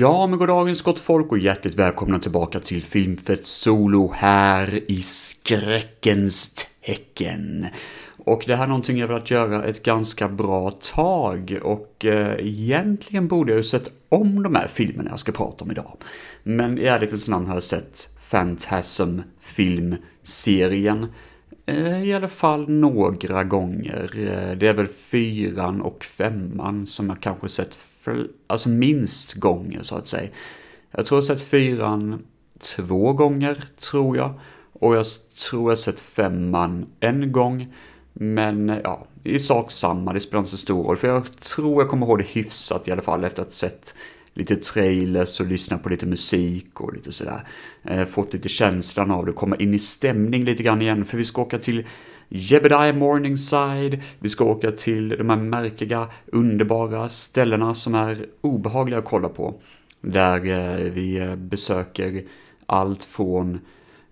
Ja, men goddagens gott folk och hjärtligt välkomna tillbaka till Filmfett Solo här i skräckens tecken. Och det här är någonting jag velat göra ett ganska bra tag och eh, egentligen borde jag ju sett om de här filmerna jag ska prata om idag. Men i ärlighetens namn har jag sett Phantasm filmserien eh, i alla fall några gånger. Eh, det är väl fyran och femman som jag kanske sett för, alltså minst gånger så att säga. Jag tror jag sett fyran två gånger, tror jag. Och jag tror jag sett femman en gång. Men ja, i sak samma, det spelar inte så stor roll. För jag tror jag kommer ihåg det hyfsat i alla fall efter att ha sett lite trailers och lyssnat på lite musik och lite sådär. Eh, fått lite känslan av det, komma in i stämning lite grann igen. För vi ska åka till Jebediah Morningside, vi ska åka till de här märkliga, underbara ställena som är obehagliga att kolla på. Där eh, vi eh, besöker allt från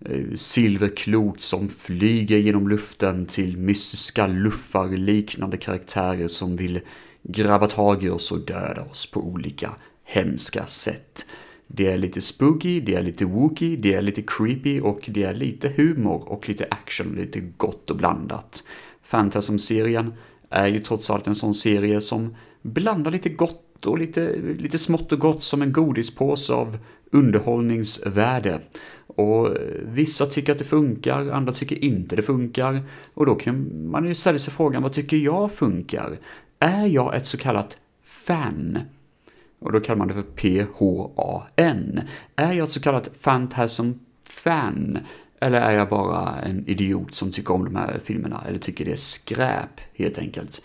eh, silverklot som flyger genom luften till mystiska luffar liknande karaktärer som vill grabba tag i oss och döda oss på olika hemska sätt. Det är lite spooky, det är lite wookie, det är lite creepy och det är lite humor och lite action, lite gott och blandat. Phantasm-serien är ju trots allt en sån serie som blandar lite gott och lite, lite smått och gott som en godispåse av underhållningsvärde. Och eh, vissa tycker att det funkar, andra tycker inte det funkar. Och då kan man ju ställa sig frågan, vad tycker jag funkar? Är jag ett så kallat fan? Och då kallar man det för PHAN. Är jag ett så kallat Phantasm-fan? Eller är jag bara en idiot som tycker om de här filmerna? Eller tycker det är skräp, helt enkelt?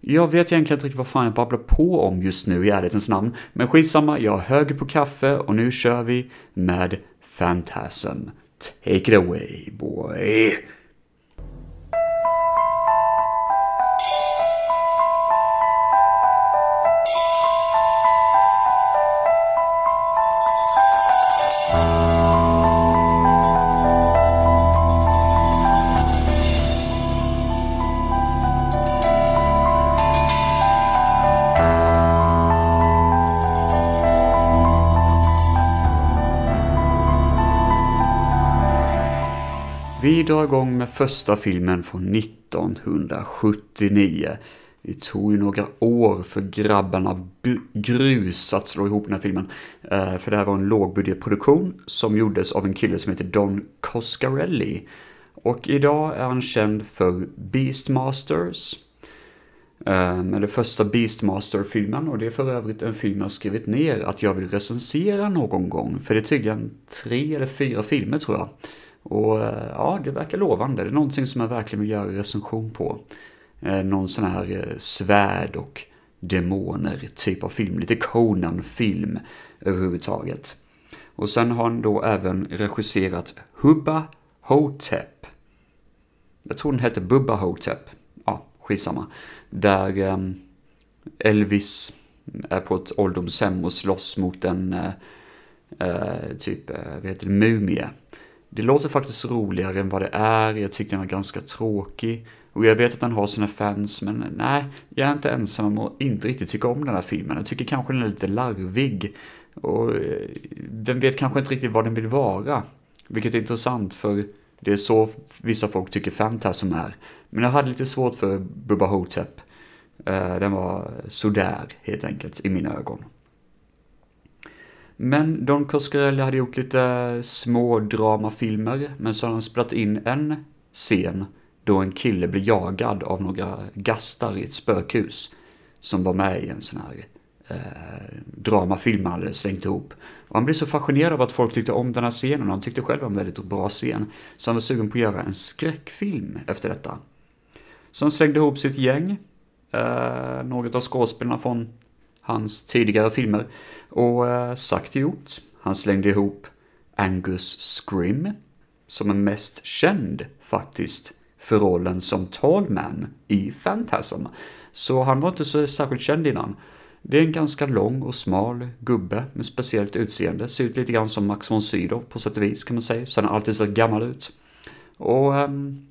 Jag vet egentligen inte riktigt vad fan jag babblar på om just nu i ärlighetens namn. Men skitsamma, jag höger på kaffe och nu kör vi med Phantasm. Take it away, boy! Vi drar igång med första filmen från 1979. Det tog ju några år för grabbarna grus att slå ihop den här filmen. Eh, för det här var en lågbudgetproduktion som gjordes av en kille som heter Don Coscarelli. Och idag är han känd för Beastmasters. Eh, med den första Beastmaster-filmen och det är för övrigt en film jag skrivit ner att jag vill recensera någon gång. För det är tydligen tre eller fyra filmer tror jag. Och eh, ja, det verkar lovande. Det är någonting som jag verkligen vill göra recension på. Eh, någon sån här eh, svärd och demoner typ av film. Lite Conan-film överhuvudtaget. Och sen har han då även regisserat Hubba Hotep. Jag tror den hette Bubba Hotep. Ja, skitsamma. Där ehm, Elvis är på ett ålderdomshem och slåss mot en typ, vad heter det, mumie. Det låter faktiskt roligare än vad det är, jag tyckte den var ganska tråkig. Och jag vet att den har sina fans, men nej, jag är inte ensam om att inte riktigt tycka om den här filmen. Jag tycker kanske den är lite larvig. Och eh, den vet kanske inte riktigt vad den vill vara. Vilket är intressant, för det är så vissa folk tycker Fantasm är. Men jag hade lite svårt för Bubba Hotep. Eh, den var sådär, helt enkelt, i mina ögon. Men Don Coscarelli hade gjort lite små dramafilmer, men så hade han spelat in en scen då en kille blir jagad av några gastar i ett spökhus som var med i en sån här eh, dramafilm han hade slängt ihop. Och han blev så fascinerad av att folk tyckte om den här scenen och han tyckte själv om en väldigt bra scen. Så han var sugen på att göra en skräckfilm efter detta. Så han slängde ihop sitt gäng, eh, något av skådespelarna från hans tidigare filmer. Och eh, sagt och gjort, han slängde ihop Angus Scrim, som är mest känd faktiskt för rollen som Tallman i Phantasm. Så han var inte så särskilt känd innan. Det är en ganska lång och smal gubbe med speciellt utseende. Ser ut lite grann som Max von Sydow på sätt och vis kan man säga. Så han har alltid sett gammal ut. Och um,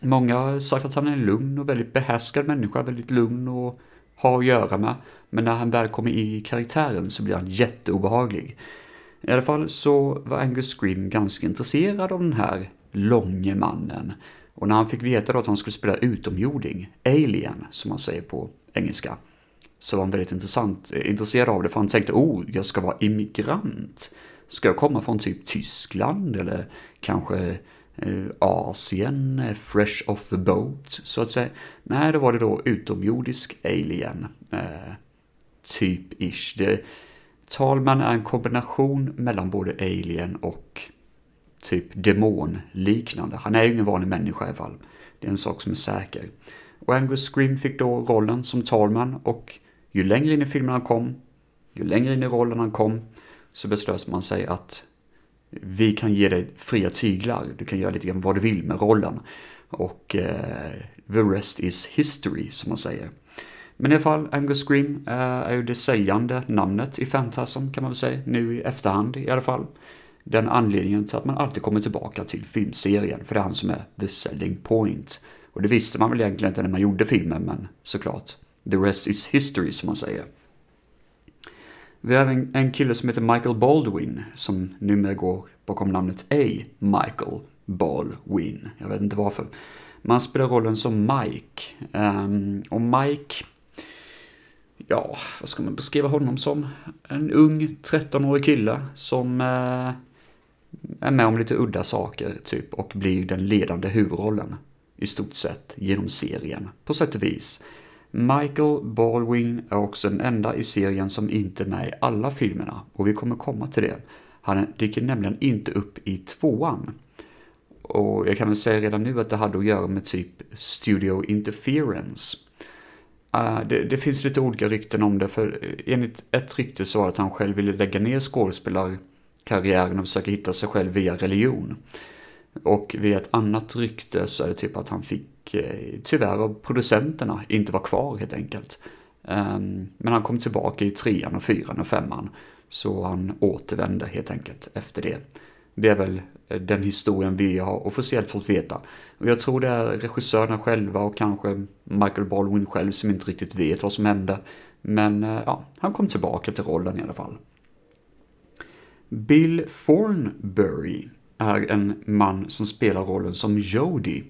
många har sagt att han är en lugn och väldigt behärskad människa. Väldigt lugn och ha att göra med, men när han väl kommer i karaktären så blir han jätteobehaglig. I alla fall så var Angus Scream ganska intresserad av den här långe mannen. Och när han fick veta då att han skulle spela utomjording, alien som man säger på engelska, så var han väldigt intressant, eh, intresserad av det för han tänkte oh, jag ska vara immigrant. Ska jag komma från typ Tyskland eller kanske Eh, Asien, eh, fresh off the boat så att säga. Nej, då var det då utomjordisk alien. Eh, typ ish. Det, Talman är en kombination mellan både alien och typ demonliknande. Han är ju ingen vanlig människa i alla fall. Det är en sak som är säker. Och Angus Scream fick då rollen som Talman och ju längre in i filmen han kom, ju längre in i rollen han kom, så beslöt man sig att vi kan ge dig fria tyglar, du kan göra lite grann vad du vill med rollen. Och eh, the rest is history, som man säger. Men i alla fall, Angus Scream eh, är ju det sägande namnet i Fantasm kan man väl säga, nu i efterhand i alla fall. Den anledningen till att man alltid kommer tillbaka till filmserien, för det är han som är the selling point. Och det visste man väl egentligen inte när man gjorde filmen, men såklart. The rest is history, som man säger. Vi har även en kille som heter Michael Baldwin, som numera går bakom namnet A. Michael Baldwin. Jag vet inte varför. Man spelar rollen som Mike. Um, och Mike, ja, vad ska man beskriva honom som? En ung 13-årig kille som uh, är med om lite udda saker, typ, och blir den ledande huvudrollen i stort sett genom serien, på sätt och vis. Michael Baldwin är också den enda i serien som inte är med i alla filmerna och vi kommer komma till det. Han dyker nämligen inte upp i tvåan. Och jag kan väl säga redan nu att det hade att göra med typ studio interference. Uh, det, det, finns lite olika rykten om det, för enligt ett rykte så var att han själv ville lägga ner skådespelarkarriären och försöka hitta sig själv via religion. Och via ett annat rykte så är det typ att han fick, eh, tyvärr av producenterna, inte vara kvar helt enkelt. Ehm, men han kom tillbaka i trean och fyran och femman. Så han återvände helt enkelt efter det. Det är väl eh, den historien vi har officiellt fått veta. Och jag tror det är regissörerna själva och kanske Michael Baldwin själv som inte riktigt vet vad som hände. Men eh, ja, han kom tillbaka till rollen i alla fall. Bill Thornberry är en man som spelar rollen som Jody.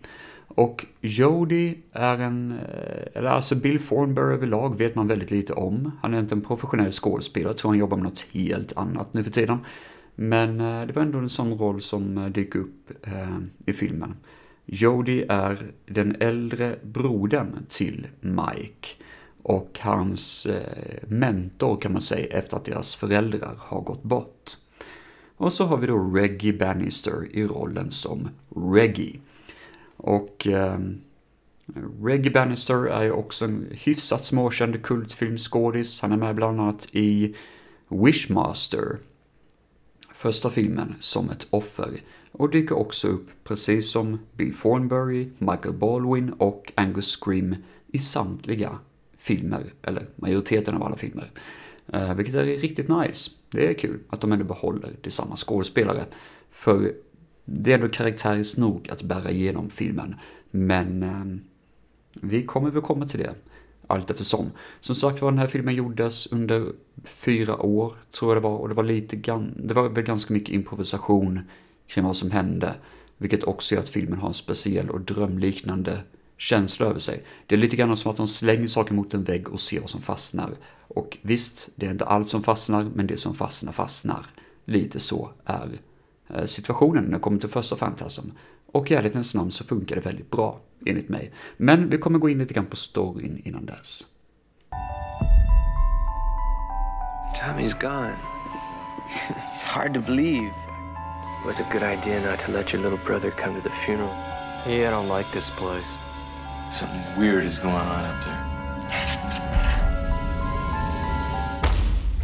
Och Jody är en, eh, eller alltså Bill Thornberry överlag vet man väldigt lite om. Han är inte en professionell skådespelare, jag tror han jobbar med något helt annat nu för tiden. Men eh, det var ändå en sån roll som eh, dök upp i filmen. Jody är den äldre brodern till Mike och hans mentor kan man säga efter att deras föräldrar har gått bort. Och så har vi då Reggie Bannister i rollen som Reggie. Och eh, Reggie Bannister är ju också en hyfsat småkänd kultfilmskådis. Han är med bland annat i Wishmaster, första filmen, som ett offer. Och dyker också upp, precis som Bill Thornberry, Michael Baldwin och Angus Scrim i samtliga filmer, eller majoriteten av alla filmer. Eh, vilket är riktigt nice. Det är kul att de ändå behåller det samma skådespelare. För det är ändå karaktäriskt nog att bära igenom filmen. Men eh, vi kommer väl komma till det allt eftersom. Som sagt var, den här filmen gjordes under fyra år, tror jag det var, och det var lite det var väl ganska mycket improvisation kring vad som hände, vilket också gör att filmen har en speciell och drömliknande känsla över sig. Det är lite grann som att de slänger saker mot en vägg och ser vad som fastnar. Och visst, det är inte allt som fastnar, men det som fastnar fastnar. Lite så är eh, situationen när det kommer till första Fantasm. Och i ärlighetens namn så funkar det väldigt bra, enligt mig. Men vi kommer gå in lite grann på storyn innan dess. Tommy's gone. It's hard to believe. It was a good idea not to let your little brother come to the funeral. Yeah, I don't like this place. Something weird is going on up there.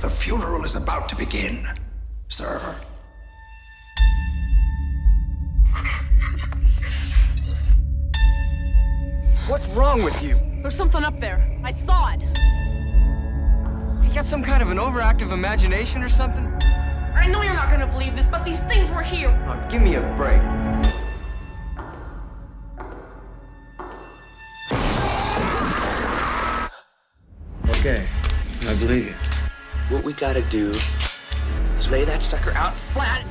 The funeral is about to begin, sir. What's wrong with you? There's something up there. I saw it. You got some kind of an overactive imagination or something? I know you're not gonna believe this, but these things were here. Oh, give me a break. Okay, I believe you. What we gotta do is lay that sucker out flat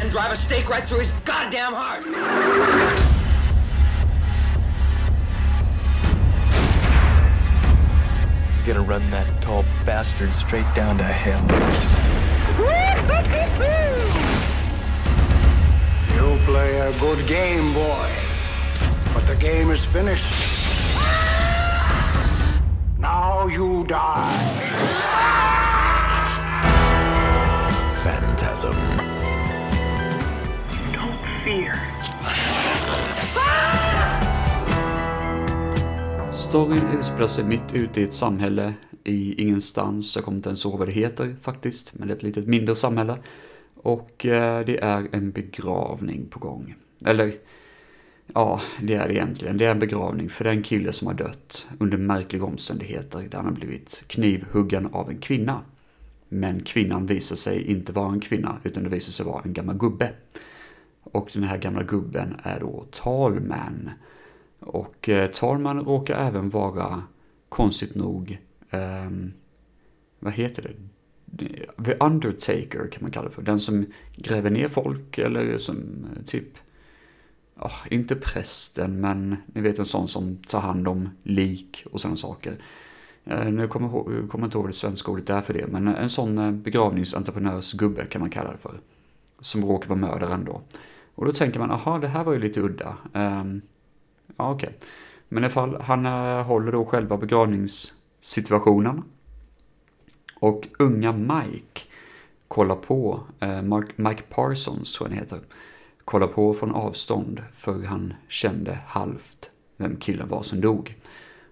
and drive a stake right through his goddamn heart. You're gonna run that tall bastard straight down to hell. You play a good game, boy. But the game is finished. Now you die. Phantasm. Don't fear. Storyn utspelar sig mitt ute i ett samhälle i ingenstans. Jag kommer inte ens ihåg vad det heter faktiskt, men det är ett litet mindre samhälle. Och eh, det är en begravning på gång. Eller, ja, det är det egentligen. Det är en begravning för den kille som har dött under märkliga omständigheter där han har blivit knivhuggen av en kvinna. Men kvinnan visar sig inte vara en kvinna, utan det visar sig vara en gammal gubbe. Och den här gamla gubben är då Talman. Och eh, Talman råkar även vara, konstigt nog, eh, vad heter det? The Undertaker kan man kalla det för. Den som gräver ner folk eller som eh, typ, ja, inte prästen men ni vet en sån som tar hand om lik och sådana saker. Eh, nu kommer jag jag kommer inte ihåg vad det svenska ordet är för det, men en sån eh, begravningsentreprenörsgubbe kan man kalla det för. Som råkar vara mördaren då. Och då tänker man, aha, det här var ju lite udda. Um, ja, okej. Men i alla fall, han eh, håller då själva begravningssituationen. Och unga Mike kollar på, eh, Mark, Mike Parsons tror jag han heter, kollar på från avstånd för han kände halvt vem killen var som dog.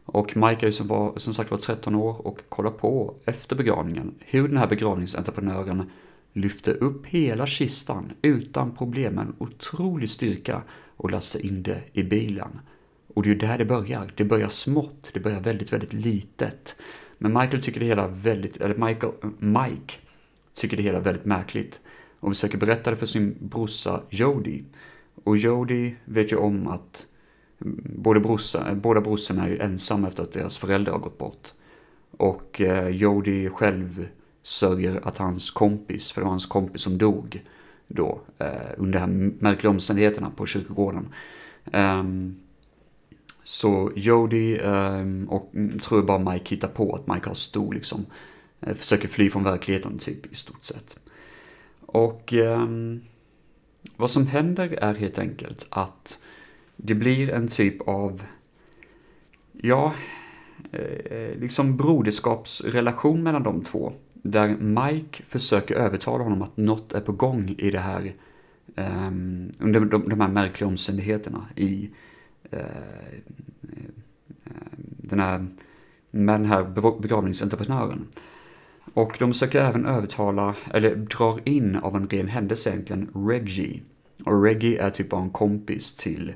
Och Mike är ju som, var, som sagt var 13 år och kollar på efter begravningen hur den här begravningsentreprenören lyfte upp hela kistan utan problem med en otrolig styrka och lastade in det i bilen. Och det är ju där det börjar. Det börjar smått, det börjar väldigt, väldigt litet. Men Michael tycker det hela väldigt, eller Michael, Mike tycker det hela väldigt märkligt och försöker berätta det för sin brorsa Jody. Och Jody vet ju om att både brorsa, båda brorsorna är ju ensamma efter att deras föräldrar har gått bort. Och eh, Jody själv sörjer att hans kompis, för det var hans kompis som dog då, eh, under de här märkliga omständigheterna på kyrkogården. Ehm, så Jody ehm, och mm, tror jag bara Mike hittar på att Mike har stor liksom, eh, försöker fly från verkligheten typ i stort sett. Och ehm, vad som händer är helt enkelt att det blir en typ av, ja, eh, liksom broderskapsrelation mellan de två. Där Mike försöker övertala honom att något är på gång i det här, um, under de, de här märkliga omständigheterna i uh, den här, med den här begravningsentreprenören. Och de försöker även övertala, eller drar in av en ren händelse egentligen, Reggie. Och Reggie är typ bara en kompis till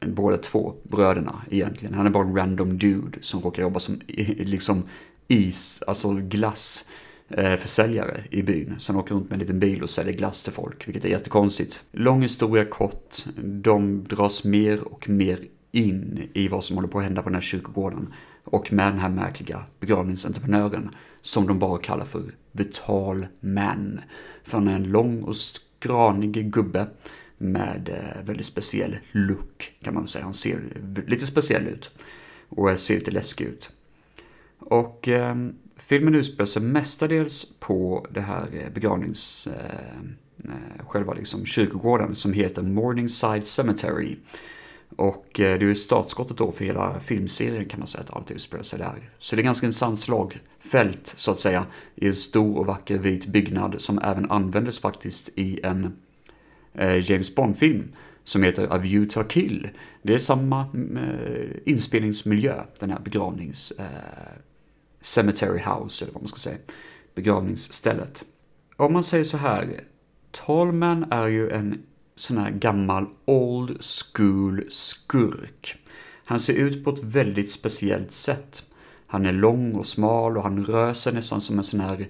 båda två bröderna egentligen. Han är bara en random dude som råkar jobba som liksom is, alltså glass eh, försäljare i byn. Så han åker runt med en liten bil och säljer glass till folk, vilket är jättekonstigt. Lång historia kort, de dras mer och mer in i vad som håller på att hända på den här kyrkogården. Och med den här märkliga begravningsentreprenören, som de bara kallar för The Tall Man. För han är en lång och skranig gubbe med eh, väldigt speciell look kan man säga. Han ser lite speciell ut och ser lite läskig ut. Och eh, filmen utspelar sig mestadels på det här eh, begravnings... Eh, eh, själva liksom kyrkogården som heter Morningside Cemetery. Och det är ju startskottet då för hela filmserien kan man säga att allt utspelar sig där. Så det är ganska intressant slagfält så att säga i en stor och vacker vit byggnad som även användes faktiskt i en Eh, James Bond-film som heter A View to Kill. Det är samma eh, inspelningsmiljö, den här begravnings... Eh, cemetery House, eller vad man ska säga. Begravningsstället. Om man säger så här, Tallman är ju en sån här gammal old school skurk. Han ser ut på ett väldigt speciellt sätt. Han är lång och smal och han rör sig nästan som en sån här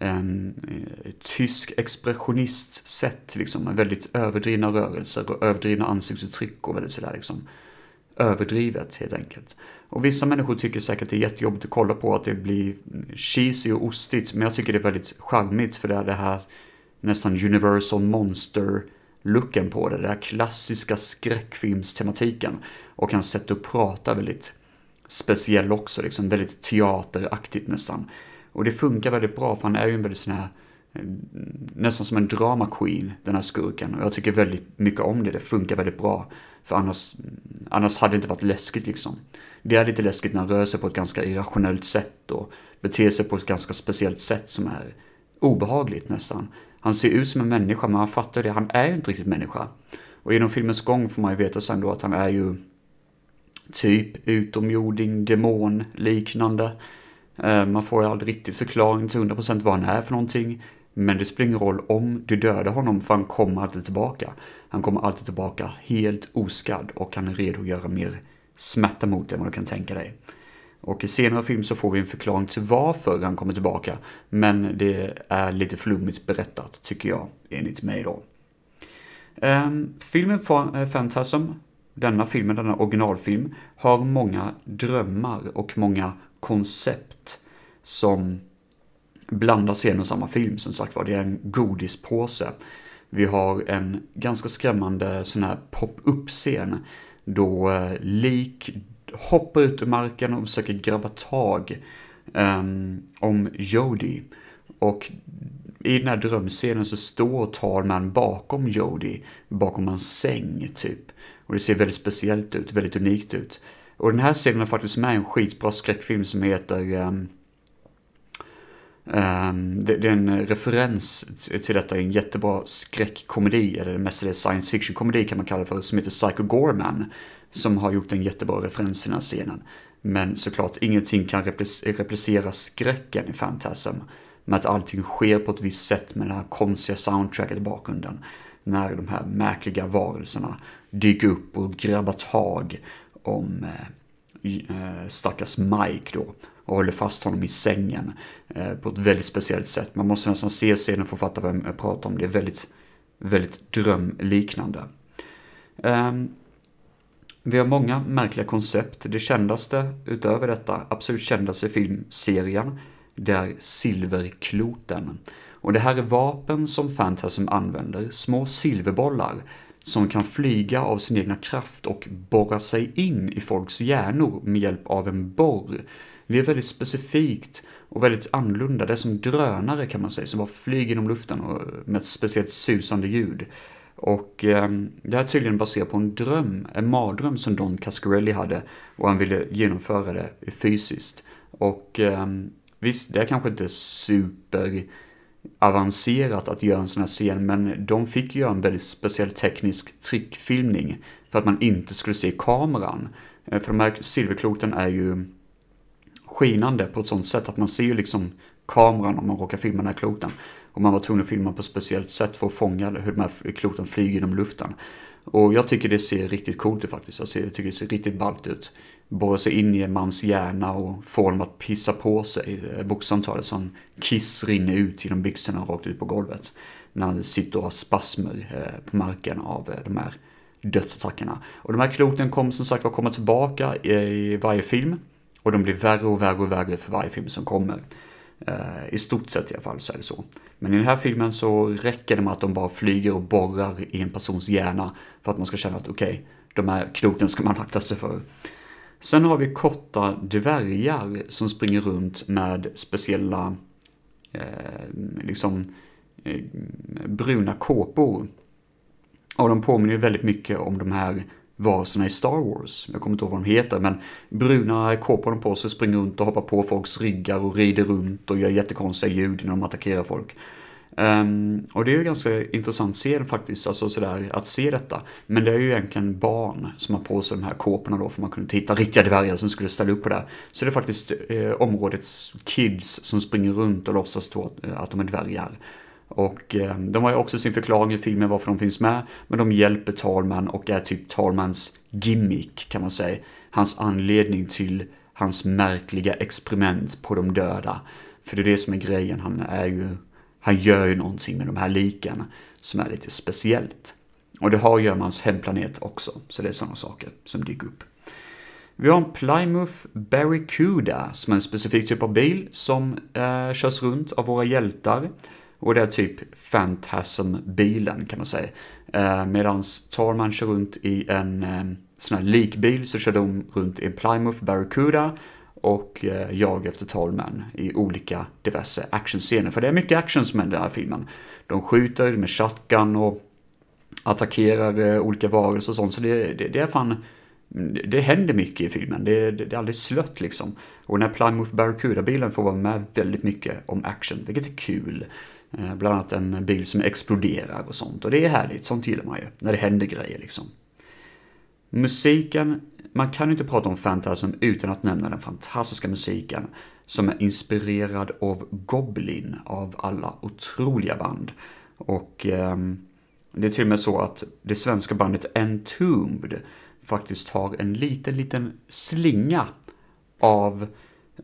en eh, tysk expressionist sätt, liksom, med väldigt överdrivna rörelser och överdrivna ansiktsuttryck och väldigt sådär liksom överdrivet helt enkelt. Och vissa människor tycker säkert det är jättejobbigt att kolla på att det blir cheesy och ostigt, men jag tycker det är väldigt charmigt för det är det här nästan universal monster-looken på det, den här klassiska skräckfilmstematiken. Och hans sätt att prata väldigt speciell också, liksom väldigt teateraktigt nästan. Och det funkar väldigt bra för han är ju en väldigt sån här eh, nästan som en drama queen, den här skurken. Och jag tycker väldigt mycket om det, det funkar väldigt bra. För annars, annars hade det inte varit läskigt liksom. Det är lite läskigt när han rör sig på ett ganska irrationellt sätt och beter sig på ett ganska speciellt sätt som är obehagligt nästan. Han ser ut som en människa, men man fattar det, han är ju inte riktigt människa. Och genom filmens gång får man ju veta sen då att han är ju typ utomjording, demon, liknande. Eh, man får ju aldrig riktigt förklaring till 100% vad han är för någonting. Men det spelar ingen roll om du dödar honom för han kommer alltid tillbaka. Han kommer alltid tillbaka helt oskadd och han är redo att göra mer smärta mot dig än vad du kan tänka dig. Och i senare film så får vi en förklaring till varför han kommer tillbaka. Men det är lite flummigt berättat tycker jag, enligt mig då. Um, filmen eh, Phantasm, denna filmen, denna originalfilm, har många drömmar och många koncept som blandas i en och samma film som sagt var. Det är en godispåse. Vi har en ganska skrämmande sån här pop-up-scen då eh, lik hoppar ut ur marken och försöker grabba tag um, om Jody. Och i den här drömscenen så står Talman bakom Jody, bakom hans säng typ. Och det ser väldigt speciellt ut, väldigt unikt ut. Och den här scenen är faktiskt med i en skitbra skräckfilm som heter um, Um, det, det, är en referens till detta i en jättebra skräckkomedi, eller mestadels science fiction-komedi kan man kalla det för, som heter Psycho Gorman. Som har gjort en jättebra referens till den här scenen. Men såklart, ingenting kan replicera skräcken i Phantasm. Med att allting sker på ett visst sätt med det här konstiga soundtracket i bakgrunden. När de här märkliga varelserna dyker upp och grabbar tag om eh, eh stackars Mike då och håller fast honom i sängen eh, på ett väldigt speciellt sätt. Man måste nästan se scenen för att fatta vad jag pratar om. Det är väldigt, väldigt drömliknande. Ehm, vi har många märkliga koncept. Det kändaste utöver detta, absolut kändaste filmserien, det är Silverkloten. Och det här är vapen som Phantasm använder, små silverbollar som kan flyga av sin egna kraft och borra sig in i folks hjärnor med hjälp av en borr. Det är väldigt specifikt och väldigt annorlunda. Det är som drönare kan man säga, som bara flyger genom luften och med ett speciellt susande ljud. Och eh, det här är tydligen baserat på en dröm, en mardröm som Don Cascarelli hade och han ville genomföra det fysiskt. Och eh, visst, det är kanske inte super avancerat att göra en sån här scen, men de fick göra en väldigt speciell teknisk trickfilmning för att man inte skulle se kameran. Eh, för de här silverkloten är ju skinande på ett sånt sätt att man ser ju liksom kameran om man råkar filma den här kloten. Och man var tvungen att filma på ett speciellt sätt för att fånga hur de här kloten flyger genom luften. Och jag tycker det ser riktigt coolt ut faktiskt. Jag, tycker det ser riktigt ballt ut. Borra sig in i en mans hjärna och få honom att pissa på sig. Eh, Bokstavligt talat som kiss rinner ut genom byxorna rakt ut på golvet. När han sitter och har spasmer eh, på marken av eh, de här dödsattackerna. Och de här kloten kommer som sagt att komma tillbaka i varje film. Och de blir värre och värre och värre för varje film som kommer. Eh, I stort sett i alla fall så är det så. Men i den här filmen så räcker det med att de bara flyger och borrar i en persons hjärna för att man ska känna att okej, okay, de här knoten ska man akta sig för. Sen har vi korta dvärgar som springer runt med speciella eh, liksom eh, bruna kåpor. Och de påminner ju väldigt mycket om de här varelserna i Star Wars. Jag kommer inte ihåg vad de heter, men bruna kåpor de på sig, springer runt och hoppar på folks ryggar och rider runt och gör jättekonstiga ljud när de attackerar folk. Um, och det är ju ganska intressant scen faktiskt, alltså sådär att se detta. Men det är ju egentligen barn som har på sig de här kåporna då, för man kunde inte hitta riktiga dvärgar som skulle ställa upp på det. Så det är faktiskt eh, områdets kids som springer runt och låtsas då att eh, de är dvärgar. Och eh, de har ju också sin förklaring i filmen varför de finns med, men de hjälper Talman och är typ Talmans gimmick kan man säga. Hans anledning till hans märkliga experiment på de döda. För det är det som är grejen, han är ju, han gör ju någonting med de här liken som är lite speciellt. Och det har att göra med hans hemplanet också, så det är sådana saker som dyker upp. Vi har en Plymouth Barracuda som är en specifik typ av bil som eh, körs runt av våra hjältar. Och det är typ Phantasm-bilen kan man säga. Eh, Medan Tarman kör runt i en eh, sån här likbil så kör de runt i en Plymouth Barracuda och eh, jag efter Talman i olika diverse actionscener. För det är mycket action som händer i den här filmen. De skjuter med shotgun och attackerar eh, olika varelser och sånt. Så det, det, det är fan det händer mycket i filmen, det, det, det är aldrig slött liksom. Och den här Plymouth Barracuda-bilen får vara med väldigt mycket om action, vilket är kul. Eh, bland annat en bil som exploderar och sånt. Och det är härligt, sånt gillar man ju, när det händer grejer liksom. Musiken, man kan ju inte prata om Phantasm utan att nämna den fantastiska musiken som är inspirerad av Goblin av alla otroliga band. Och eh, det är till och med så att det svenska bandet Entombed faktiskt har en liten, liten slinga av eh,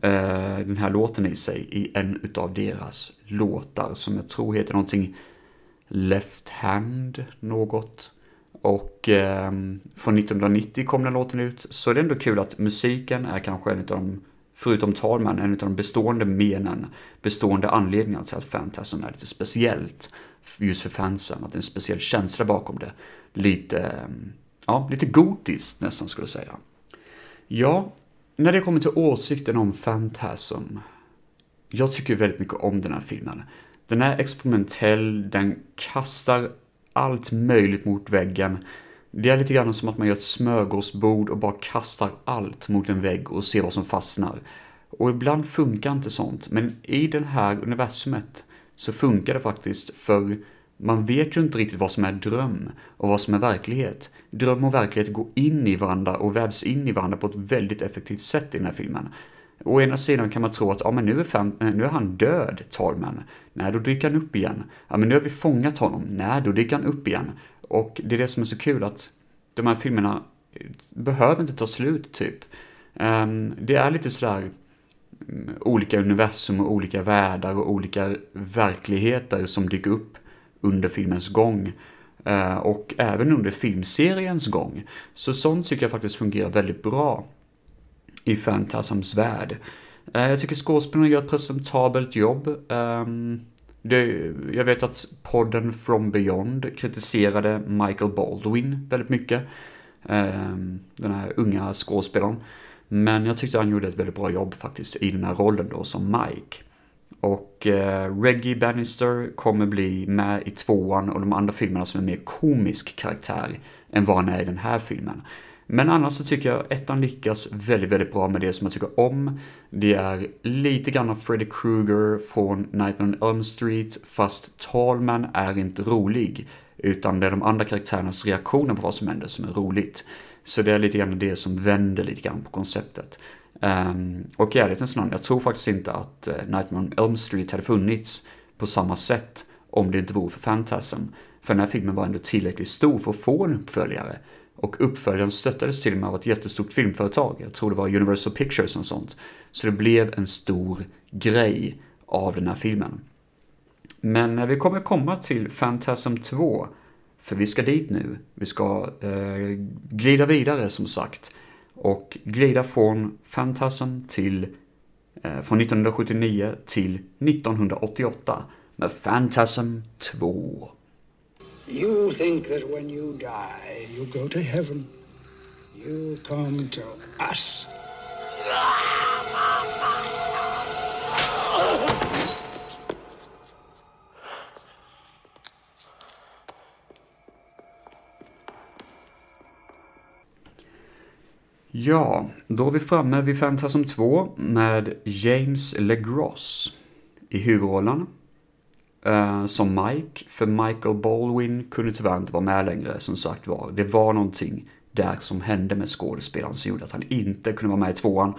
Eh, den här låten i sig i en utav deras låtar som jag tror heter någonting Left Hand något. Och eh, från 1990 kom den låten ut, så det är ändå kul att musiken är kanske en av de, förutom talman, en av de bestående menen, bestående anledningarna till att Fantasm är lite speciellt just för fansen, att det är en speciell känsla bakom det. Lite, ehm, ja, lite gotiskt nästan skulle jag säga. Ja, när det kommer till åsikten om Fantasm, jag tycker väldigt mycket om den här filmen. Den är experimentell, den kastar allt möjligt mot väggen. Det är lite grann som att man gör ett smörgåsbord och bara kastar allt mot en vägg och ser vad som fastnar. Och ibland funkar inte sånt, men i det här universumet så funkar det faktiskt för man vet ju inte riktigt vad som är dröm och vad som är verklighet. Dröm och verklighet går in i varandra och vävs in i varandra på ett väldigt effektivt sätt i den här filmen. Å ena sidan kan man tro att ja, men nu, är fan, eh, nu är han död, Tormen. Nej, då dyker han upp igen. Ja, men nu har vi fångat honom. Nej, då dyker han upp igen. Och det är det som är så kul att de här filmerna eh, behöver inte ta slut, typ. Ehm, det är lite sådär mm, olika universum och olika världar och olika verkligheter som dyker upp under filmens gång. Eh, och även under filmseriens gång. Så sånt tycker jag faktiskt fungerar väldigt bra i Fantasms värld. Eh, jag tycker skådespelarna gör ett presentabelt jobb. Ehm, det, jag vet att podden From Beyond kritiserade Michael Baldwin väldigt mycket. Ehm, den här unga skådespelaren. Men jag tyckte han gjorde ett väldigt bra jobb faktiskt i den här rollen då som Mike. Och eh, Reggie Bannister kommer bli med i tvåan och de andra filmerna som är mer komisk karaktär än vad han är i den här filmen. Men annars så tycker jag ettan lyckas väldigt, väldigt bra med det som jag tycker om. Det är lite grann av Freddy Krueger från Nightmare on Elm Street, fast Talman är inte rolig. Utan det är de andra karaktärernas reaktioner på vad som händer som är roligt. Så det är lite grann det som vänder lite grann på konceptet. Um, och i ärlighetens namn, jag tror faktiskt inte att eh, Nightmare on Elm Street hade funnits på samma sätt om det inte vore för Phantasm. För den här filmen var ändå tillräckligt stor för att få en uppföljare. Och uppföljaren stöttades till och med av ett jättestort filmföretag. Jag tror det var Universal Pictures och sånt. Så det blev en stor grej av den här filmen. Men när vi kommer komma till Phantasm 2, för vi ska dit nu. Vi ska eh, glida vidare som sagt och glida från Phantasm till eh, från 1979 till 1988 med Phantasm 2. You think that when you die, you go to heaven. You come to us. Ja, då är vi framme vid Phantasm 2 med James LeGross i huvudrollen. Uh, som Mike, för Michael Baldwin kunde tyvärr inte vara med längre som sagt var. Det var någonting där som hände med skådespelaren som gjorde att han inte kunde vara med i tvåan.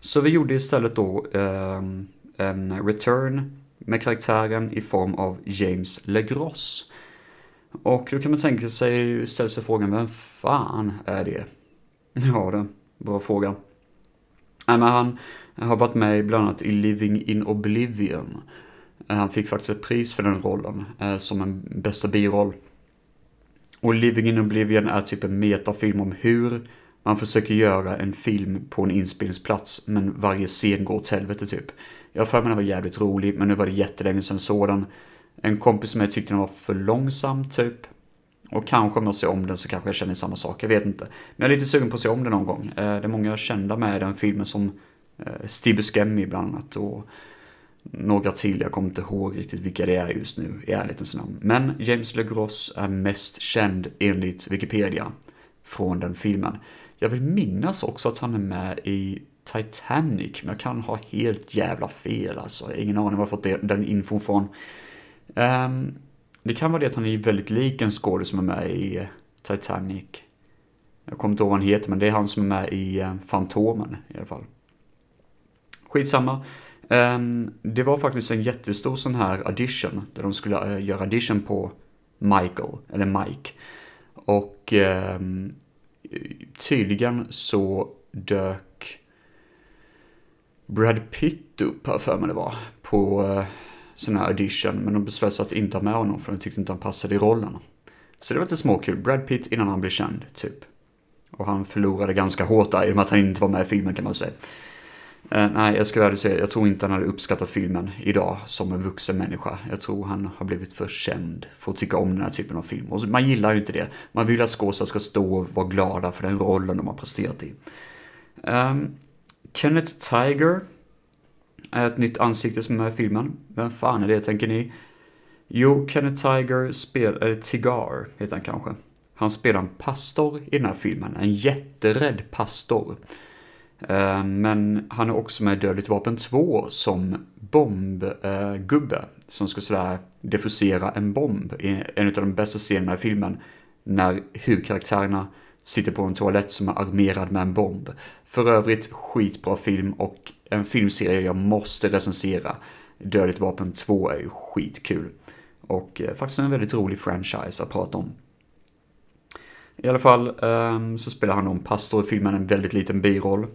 Så vi gjorde istället då uh, en return med karaktären i form av James LeGross. Och då kan man tänka sig, ställa sig frågan, vem fan är det? Ja du. bra fråga. Nej men han har varit med bland annat i Living in Oblivion. Eh, han fick faktiskt ett pris för den rollen, eh, som en bästa biroll. Och Living in Oblivion är typ en metafilm om hur Man försöker göra en film på en inspelningsplats, men varje scen går åt helvete typ. Jag har för mig den var jävligt rolig, men nu var det jättelänge sedan sådan. En kompis med tyckte den var för långsam typ. Och kanske om jag ser om den så kanske jag känner samma sak, jag vet inte. Men jag är lite sugen på att se om den någon gång. Eh, det är många kända med i den filmen som eh, Steve Buscemi bland annat och några till, jag kommer inte ihåg riktigt vilka det är just nu i ärlighetens namn. Men James LeGross är mest känd enligt Wikipedia från den filmen. Jag vill minnas också att han är med i Titanic, men jag kan ha helt jävla fel alltså. Ingen aning var jag fått den infon från. Um, det kan vara det att han är väldigt lik en skådespelare som är med i Titanic. Jag kommer inte ihåg vad han heter, men det är han som är med i eh, Fantomen i alla fall. Skitsamma. Ehm, det var faktiskt en jättestor sån här audition, där de skulle eh, göra audition på Michael, eller Mike. Och ehm, tydligen så dök Brad Pitt upp, här för mig det var, på eh, sån här audition, men de beslöt sig att inte ha med honom för de tyckte inte han passade i rollen. Så det var lite småkul. Brad Pitt innan han blev känd, typ. Och han förlorade ganska hårt där, i och med att han inte var med i filmen kan man säga. Eh, nej, jag ska väl säga, jag tror inte han hade uppskattat filmen idag som en vuxen människa. Jag tror han har blivit för känd för att tycka om den här typen av film. Och man gillar ju inte det. Man vill att skådespelare ska stå och vara glada för den rollen de har presterat i. Um, Kenneth Tiger är ett nytt ansikte som är med i filmen. Vem fan är det, tänker ni? Jo, Kenneth Tiger spelar, eller Tigar heter han kanske. Han spelar en pastor i den här filmen, en jätterädd pastor. Eh, men han är också med i Dödligt vapen 2 som bombgubbe som ska sådär defusera en bomb i en av de bästa scenerna i filmen när huvudkaraktärerna sitter på en toalett som är armerad med en bomb. För övrigt skitbra film och en filmserie jag måste recensera. Dödligt vapen 2 är ju skitkul. Och eh, faktiskt en väldigt rolig franchise att prata om. I alla fall ehm, så spelar han om pastor i filmen, en väldigt liten biroll.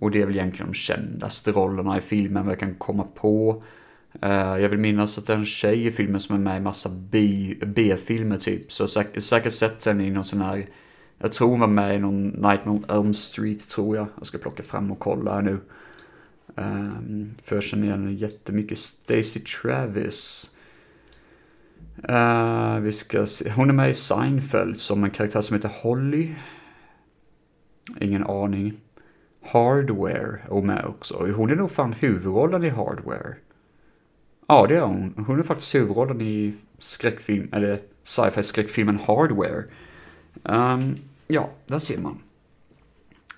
Och det är väl egentligen de kändaste rollerna i filmen vad jag kan komma på. Eh, jag vill minnas att det är en tjej i filmen som är med i massa B-filmer typ. Så jag har säkert sett henne i någon sån här, jag tror hon var med i någon Nightmare on Elm Street tror jag. Jag ska plocka fram och kolla här nu. Um, för jag känner igen henne jättemycket. Stacy Travis. Uh, vi ska se. Hon är med i Seinfeld som en karaktär som heter Holly. Ingen aning. Hardware är med också. Hon är nog fan huvudrollen i Hardware. Ja, det är hon. Hon är faktiskt huvudrollen i skräckfilm, eller sci-fi skräckfilmen Hardware. Um, ja, där ser man.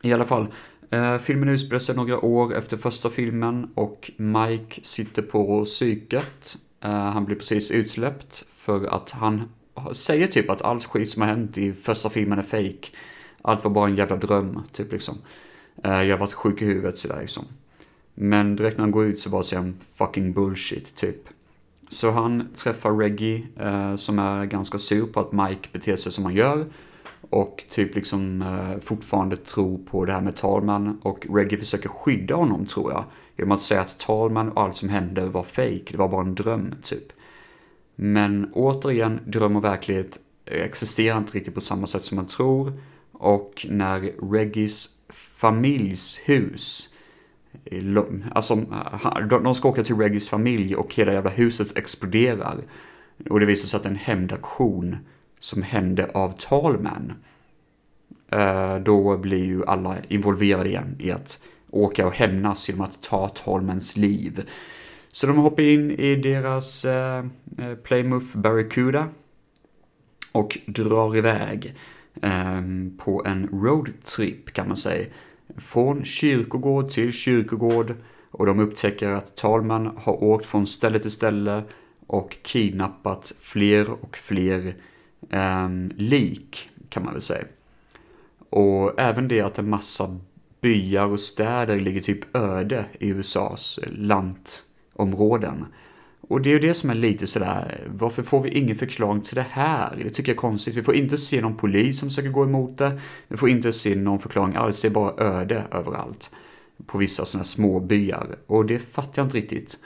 I alla fall, Eh, filmen utspelar sig några år efter första filmen och Mike sitter på psyket eh, han blir precis utsläppt för att han säger typ att allt skit som har hänt i första filmen är fake. Allt var bara en jävla dröm, typ liksom. Eh, jag har varit sjuk i huvudet sådär liksom. Men direkt när han går ut så bara säger han fucking bullshit, typ. Så han träffar Reggie, som är ganska sur på att Mike beter sig som han gör. Och typ liksom eh, fortfarande tror på det här med Talman. Och Reggie försöker skydda honom, tror jag Genom att säga att Talman och allt som hände var fake, det var bara en dröm, typ. Men återigen, dröm och verklighet existerar inte riktigt på samma sätt som man tror. Och när Reggies familjs hus eh, Alltså, eh, de ska åka till Reggies familj och hela jävla huset exploderar. Och det visar sig att det är en hämndaktion som hände av Talman. Eh, då blir ju alla involverade igen i att åka och hämnas genom att ta Talmans liv. Så de hoppar in i deras eh, eh, Playmoff-barracuda och drar iväg eh, på en roadtrip kan man säga. Från kyrkogård till kyrkogård och de upptäcker att Talman har åkt från ställe till ställe och kidnappat fler och fler eh, lik kan man väl säga. Och även det att en massa byar och städer ligger typ öde i USAs lantområden. Och det är ju det som är lite sådär, varför får vi ingen förklaring till det här? Det tycker jag är konstigt. Vi får inte se någon polis som försöker gå emot det. Vi får inte se någon förklaring alls, det är bara öde överallt. På vissa sådana små byar. Och det fattar jag inte riktigt.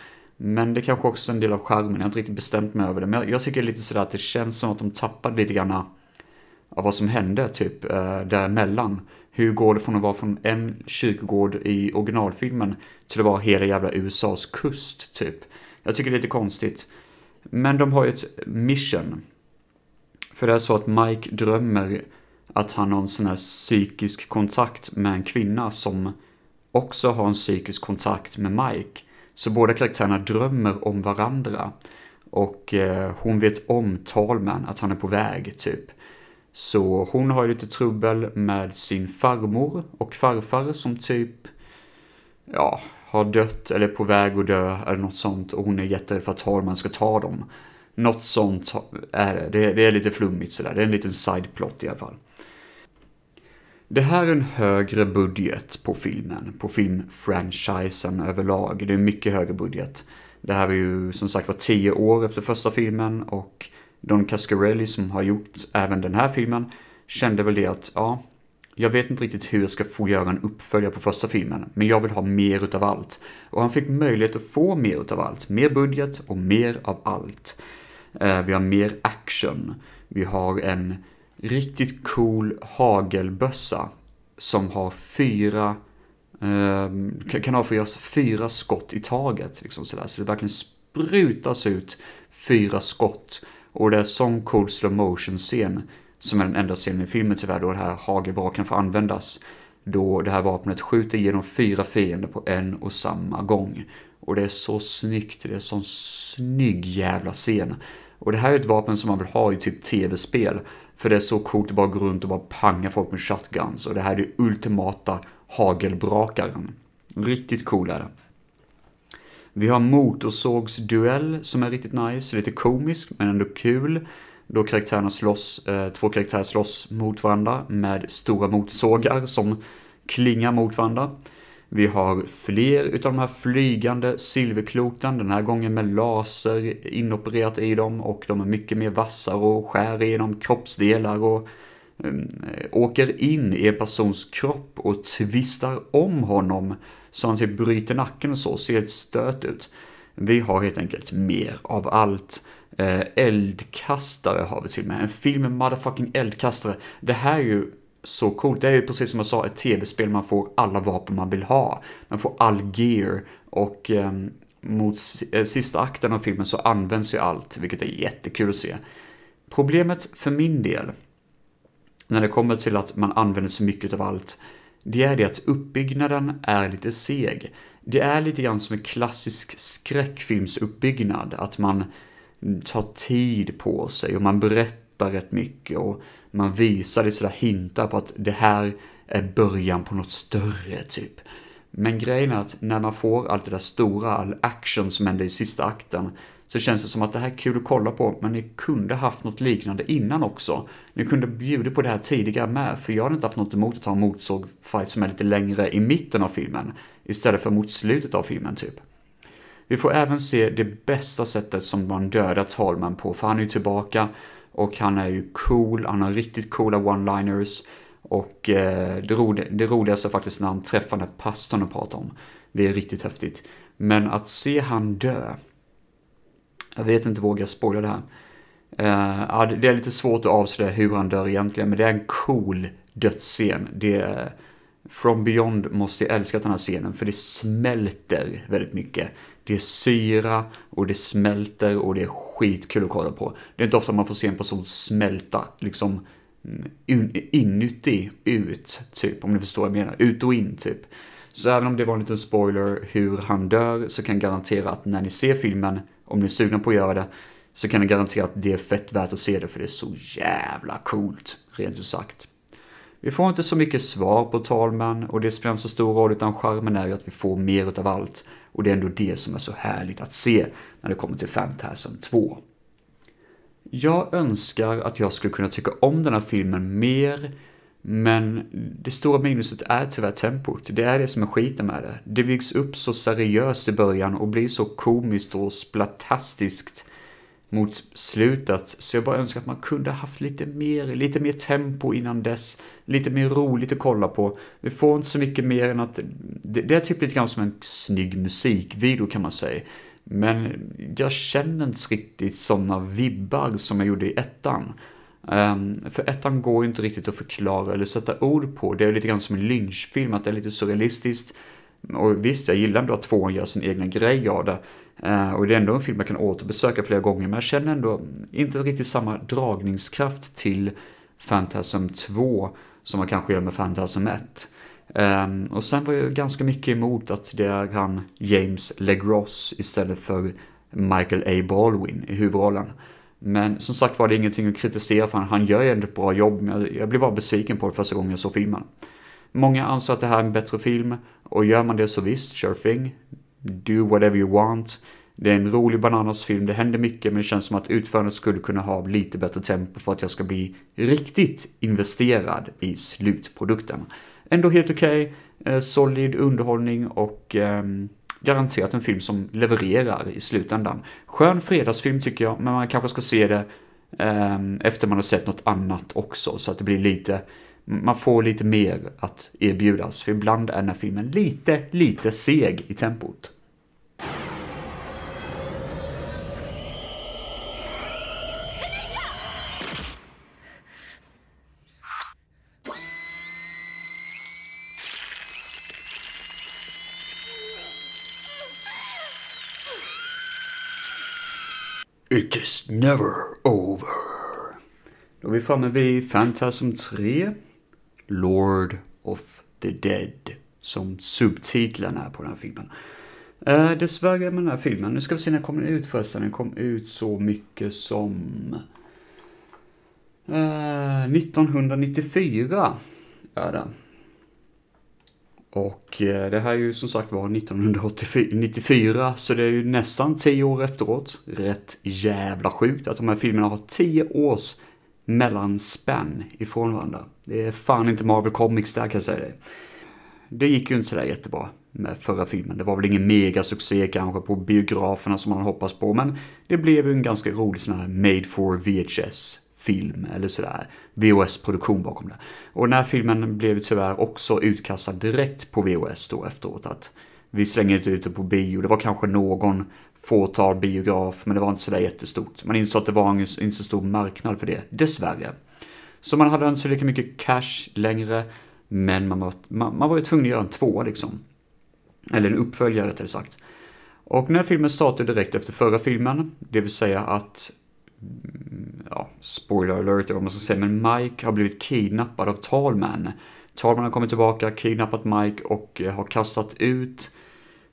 Men det kanske också är en del av charmen, jag har inte riktigt bestämt mig över det. Men jag tycker lite sådär att det känns som att de tappade lite grann eh, av vad som hände typ eh, däremellan. Hur går det från att vara från en kyrkogård i originalfilmen till att vara hela jävla USAs kust, typ? Jag tycker det är lite konstigt. Men de har ju ett mission. För det är så att Mike drömmer att han har en sån här psykisk kontakt med en kvinna som också har en psykisk kontakt med Mike. Så båda karaktärerna drömmer om varandra. Och eh, hon vet om Talman, att han är på väg, typ. Så hon har ju lite trubbel med sin farmor och farfar som typ, ja, har dött eller är på väg att dö eller något sånt. Och hon är jätterädd för att Talman ska ta dem. Något sånt är det. Det är, det är lite flummigt sådär. Det är en liten sideplot i alla fall. Det här är en högre budget på filmen, på filmfranchisen överlag. Det är mycket högre budget. Det här är ju som sagt var tio år efter första filmen och Don Cascarelli som har gjort även den här filmen kände väl det att, ja, jag vet inte riktigt hur jag ska få göra en uppföljare på första filmen, men jag vill ha mer utav allt. Och han fick möjlighet att få mer utav allt. Mer budget och mer av allt. Eh, vi har mer action. Vi har en riktigt cool hagelbössa som har fyra eh, kan avfyras fyra skott i taget. Liksom sådär. Så det verkligen sprutas ut fyra skott. Och det är sån cool slow motion scen som är den enda scenen i filmen tyvärr då det här hagelbraken får användas. Då det här vapnet skjuter igenom fyra fiender på en och samma gång. Och det är så snyggt, det är en sån snygg jävla scen. Och det här är ett vapen som man vill ha i typ tv-spel. För det är så coolt att bara gå runt och bara panga folk med shotguns. Och det här är det ultimata hagelbrakaren. Riktigt cool är det. Vi har motorsågsduell som är riktigt nice, lite komisk men ändå kul. Då karaktärerna slåss, eh, två karaktärer slåss mot varandra med stora motorsågar som klingar mot varandra. Vi har fler utav de här flygande silverkloten, den här gången med laser inopererat i dem och de är mycket mer vassa och skär igenom kroppsdelar och um, åker in i en persons kropp och tvistar om honom så han typ bryter nacken och så, ser ett stöt ut. Vi har helt enkelt mer av allt. Eh, eldkastare har vi till och med. En film med motherfucking eldkastare. Det här är ju så coolt. Det är ju precis som jag sa, ett tv-spel man får alla vapen man vill ha. Man får all gear och ehm, eh, mot sista akten av filmen så används ju allt, vilket är jättekul att se. Problemet för min del, när det kommer till att man använder så mycket av allt, det är det att uppbyggnaden är lite seg. Det är lite grann som en klassisk skräckfilmsuppbyggnad, att man tar tid på sig och man berättar rätt mycket och man visar det sådär hintar på att det här är början på något större typ. Men grejen är att när man får allt det där stora, all action som händer i sista akten, så känns det som att det här är kul att kolla på, men ni kunde haft något liknande innan också. Ni kunde bjudit på det här tidigare med, för jag hade inte haft något emot att ha en motorsågfight som är lite längre i mitten av filmen, istället för mot slutet av filmen typ. Vi får även se det bästa sättet som man dödar Talman på, för han är ju tillbaka och han är ju cool, han har riktigt coola one-liners. Och eh, det, ro det roligaste är faktiskt när han träffar den pastorn och pratar om. Det är riktigt häftigt. Men att se han dö. Jag vet inte, vågar jag spoila det här? Uh, ja, det är lite svårt att avslöja hur han dör egentligen, men det är en cool dödsscen. Det är, From Beyond måste jag älska den här scenen, för det smälter väldigt mycket. Det är syra och det smälter och det är skitkul att kolla på. Det är inte ofta man får se en person smälta liksom inuti, ut, typ, om ni förstår vad jag menar. Ut och in, typ. Så även om det var en liten spoiler hur han dör, så kan jag garantera att när ni ser filmen, om ni är sugna på att göra det, så kan jag garantera att det är fett värt att se det, för det är så jävla coolt, rent ut sagt. Vi får inte så mycket svar på Talman och det spelar inte så stor roll utan charmen är ju att vi får mer utav allt. Och det är ändå det som är så härligt att se när det kommer till Phantasm 2. Jag önskar att jag skulle kunna tycka om den här filmen mer, men det stora minuset är tyvärr tempot. Det är det som är skiten med det. Det byggs upp så seriöst i början och blir så komiskt och splatastiskt mot slutet. Så jag bara önskar att man kunde haft lite mer, lite mer tempo innan dess. Lite mer roligt att kolla på. Vi får inte så mycket mer än att det, det är typ lite grann som en snygg musikvideo kan man säga. Men jag känner inte riktigt sådana vibbar som jag gjorde i ettan. Um, för ettan går inte riktigt att förklara eller sätta ord på. Det är lite grann som en lynchfilm, att det är lite surrealistiskt. Och visst, jag gillar ändå att tvåan gör sin egna grej av det. Eh, och det är ändå en film jag kan återbesöka flera gånger, men jag känner ändå inte riktigt samma dragningskraft till Phantasm 2 som man kanske gör med Phantasm 1. Um, ehm, och sen var jag ganska mycket emot att det är han James LeGross istället för Michael A. Baldwin i huvudrollen. Men som sagt var det ingenting att kritisera för han gör ju ändå ett bra jobb, men jag, jag blev bara besviken på det första gången jag såg filmen. Många anser att det här är en bättre film, och gör man det så visst, sure thing. Do whatever you want. Det är en rolig bananasfilm, det händer mycket, men det känns som att utförandet skulle kunna ha lite bättre tempo för att jag ska bli riktigt investerad i slutprodukten. Ändå helt okej, okay, solid underhållning och eh, garanterat en film som levererar i slutändan. Skön fredagsfilm tycker jag, men man kanske ska se det eh, efter man har sett något annat också, så att det blir lite man får lite mer att erbjudas, för ibland är den här filmen lite, lite seg i tempot. It is never over. Då är vi framme vid Phantasm 3. Lord of the Dead. Som subtiteln är på den här filmen. Eh, dessvärre med den här filmen, nu ska vi se när den kommer ut förresten. Den kom ut så mycket som... Eh, 1994 är den. Och eh, det här är ju som sagt var 1994, så det är ju nästan 10 år efteråt. Rätt jävla sjukt att de här filmerna har 10 års mellanspänn ifrån varandra. Det är fan inte Marvel Comics där kan jag säga det. Det gick ju inte sådär jättebra med förra filmen. Det var väl ingen megasuccé kanske på biograferna som man hoppats på, men det blev ju en ganska rolig sån här made for VHS film eller sådär. VHS-produktion bakom det. Och den här filmen blev tyvärr också utkastad direkt på VHS då efteråt. Att vi slänger inte ut det på bio. Det var kanske någon fåtal biograf, men det var inte sådär jättestort. Man insåg att det var en inte så stor marknad för det, dessvärre. Så man hade inte så lika mycket cash längre, men man var, man, man var ju tvungen att göra en tvåa liksom. Eller en uppföljare rättare sagt. Och den här filmen startade direkt efter förra filmen, det vill säga att mm, ja, spoiler alert vad man ska säga, men Mike har blivit kidnappad av Talman. Talman har kommit tillbaka, kidnappat Mike och eh, har kastat ut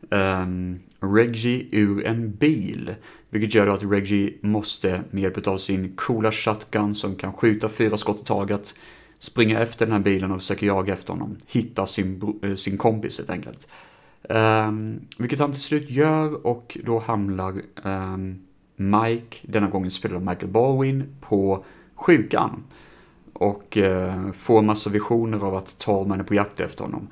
um, Reggie ur en bil. Vilket gör att Reggie måste med hjälp av sin coola shotgun som kan skjuta fyra skott i taget springa efter den här bilen och försöka jaga efter honom. Hitta sin, eh, sin kompis helt enkelt. Um, vilket han till slut gör och då hamnar um, Mike, denna gången spelar Michael Baldwin, på sjukan. Och uh, får massa visioner av att Talman är på jakt efter honom.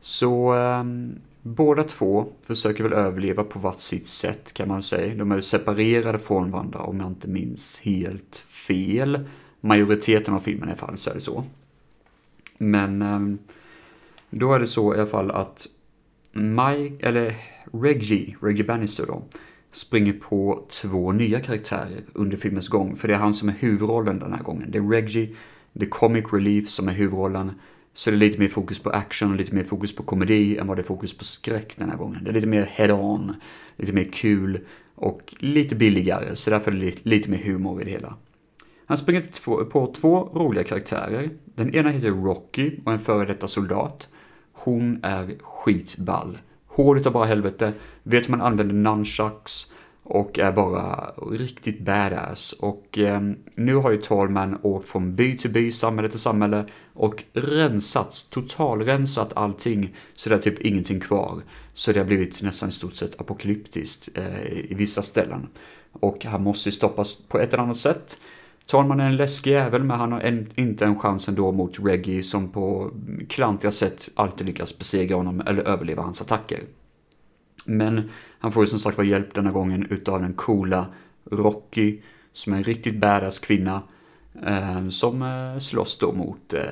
Så um, båda två försöker väl överleva på vart sitt sätt kan man säga. De är separerade från varandra om jag inte minns helt fel. Majoriteten av filmen i alla fall så är det så. Men ehm, då är det så i alla fall att Mike, eller Reggie, Reggie Bannister då, springer på två nya karaktärer under filmens gång. För det är han som är huvudrollen den här gången. Det är Reggie, The Comic Relief som är huvudrollen. Så det är lite mer fokus på action och lite mer fokus på komedi än vad det är fokus på skräck den här gången. Det är lite mer head-on, lite mer kul och lite billigare. Så därför är det lite, lite mer humor i det hela. Han springer på två roliga karaktärer. Den ena heter Rocky och är en före detta soldat. Hon är skitball. Hård utav bara helvete, vet hur man använder nunchucks och är bara riktigt badass. Och eh, nu har ju Tallman åkt från by till by, samhälle till samhälle och rensat, totalrensat allting så det är typ ingenting kvar. Så det har blivit nästan i stort sett apokalyptiskt eh, i vissa ställen. Och han måste stoppas på ett eller annat sätt. Talman är en läskig jävel, men han har en, inte en chans ändå mot Reggie som på klantiga sätt alltid lyckas besegra honom eller överleva hans attacker. Men han får ju som sagt var hjälp denna gången utav den coola Rocky, som är en riktigt badass kvinna, eh, som eh, slåss då mot eh,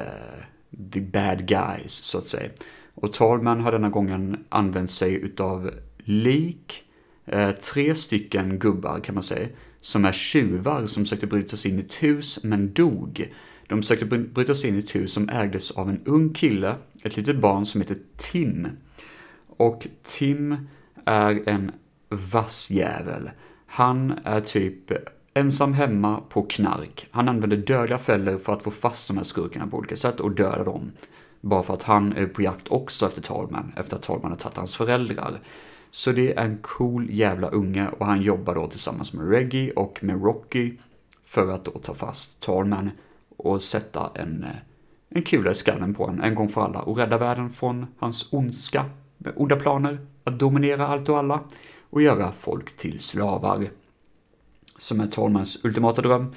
the bad guys, så att säga. Och Talman har denna gången använt sig utav lik, eh, tre stycken gubbar kan man säga, som är tjuvar som sökte bryta sig in i ett hus men dog. De sökte bryta sig in i ett hus som ägdes av en ung kille, ett litet barn som heter Tim. Och Tim är en vass jävel. Han är typ ensam hemma på knark. Han använder dödliga fällor för att få fast de här skurkarna på olika sätt och döda dem. Bara för att han är på jakt också efter Talman, efter att Talman har tagit hans föräldrar. Så det är en cool jävla unge och han jobbar då tillsammans med Reggie och med Rocky för att då ta fast Talman och sätta en, eh, en kula i skallen på honom en gång för alla och rädda världen från hans ondska, onda planer att dominera allt och alla och göra folk till slavar. Som är Talmans ultimata dröm.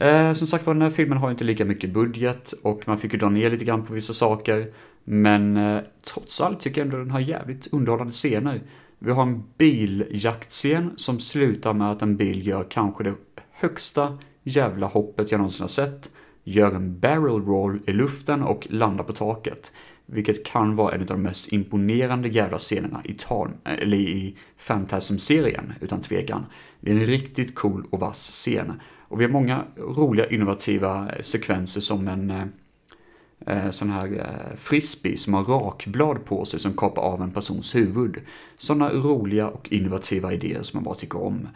Eh, som sagt var, den här filmen har inte lika mycket budget och man fick ju dra ner lite grann på vissa saker. Men eh, trots allt tycker jag ändå den har jävligt underhållande scener. Vi har en biljaktscen som slutar med att en bil gör kanske det högsta jävla hoppet jag någonsin har sett. Gör en barrel roll i luften och landar på taket. Vilket kan vara en av de mest imponerande jävla scenerna i, tal, eller i Phantasm-serien, utan tvekan. Det är en riktigt cool och vass scen. Och vi har många roliga innovativa sekvenser som en eh, eh sån här eh, frisbee som har rakblad på sig som kapar av en persons huvud. Sådana roliga och innovativa idéer som man bara tycker om.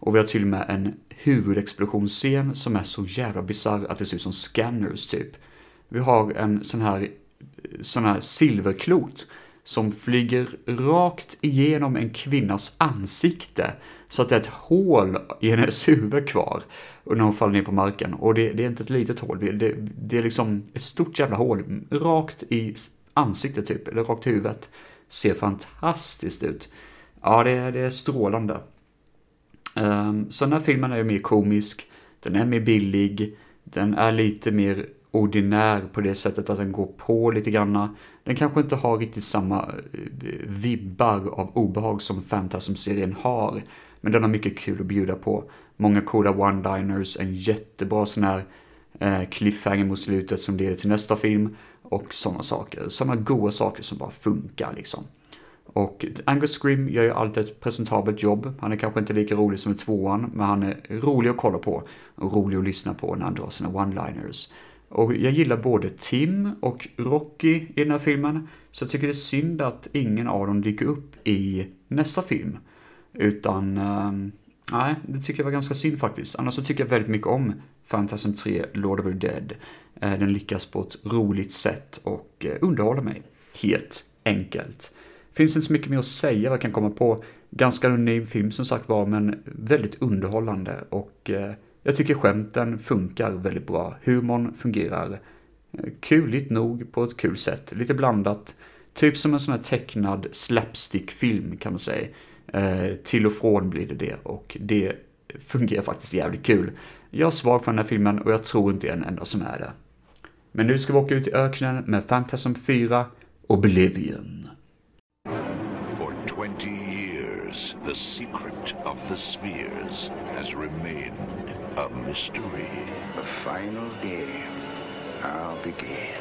Och vi har till och med en huvudexplosionsscen som är så jävla bisarr att det ser ut som scanners typ. Vi har en sån här, sån här silverklot som flyger rakt igenom en kvinnas ansikte så att det är ett hål i hennes huvud kvar när hon faller ner på marken. Och det, det är inte ett litet hål, det, det, är liksom ett stort jävla hål rakt i ansiktet typ, eller rakt i huvudet. Ser fantastiskt ut. Ja, det, det är strålande. Um, så den här filmen är ju mer komisk, den är mer billig, den är lite mer ordinär på det sättet att den går på lite granna. Den kanske inte har riktigt samma eh, vibbar av obehag som Fantasm-serien har. Men den har mycket kul att bjuda på. Många coola one-liners, en jättebra sån här eh, cliffhanger mot slutet som leder till nästa film. Och sådana saker. Sådana goda saker som bara funkar liksom. Och Angus Scrim gör ju alltid ett presentabelt jobb. Han är kanske inte lika rolig som i tvåan, men han är rolig att kolla på och rolig att lyssna på när han drar sina one-liners. Och jag gillar både Tim och Rocky i den här filmen, så jag tycker det är synd att ingen av dem dyker upp i nästa film. Utan, ehm, nej, det tycker jag var ganska synd faktiskt. Annars så tycker jag väldigt mycket om Fantasm 3, Lord of the Dead. Eh, den lyckas på ett roligt sätt och eh, underhåller mig. Helt enkelt. Finns inte så mycket mer att säga vad jag kan komma på. Ganska anonym film som sagt var, men väldigt underhållande och eh, jag tycker skämten funkar väldigt bra. Humorn fungerar eh, kuligt nog på ett kul sätt. Lite blandat. Typ som en sån här tecknad slapstick-film kan man säga. Eh, till och från blir det det och det fungerar faktiskt jävligt kul. Jag är svag för den här filmen och jag tror inte jag är den enda som är det. Men nu ska vi åka ut i öknen med Phantasm 4 Oblivion. The secret of the spheres has remained a mystery. The final game now begin.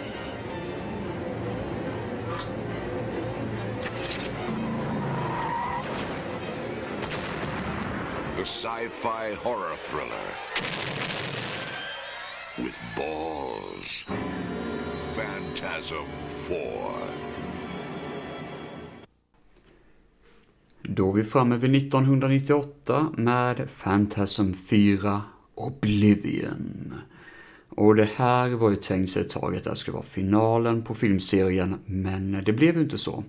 The sci-fi horror thriller. With balls. Phantasm 4. Då är vi framme vid 1998 med Phantasm 4 Oblivion. Och det här var ju tänkt sig ett tag att det här skulle vara finalen på filmserien, men det blev ju inte så.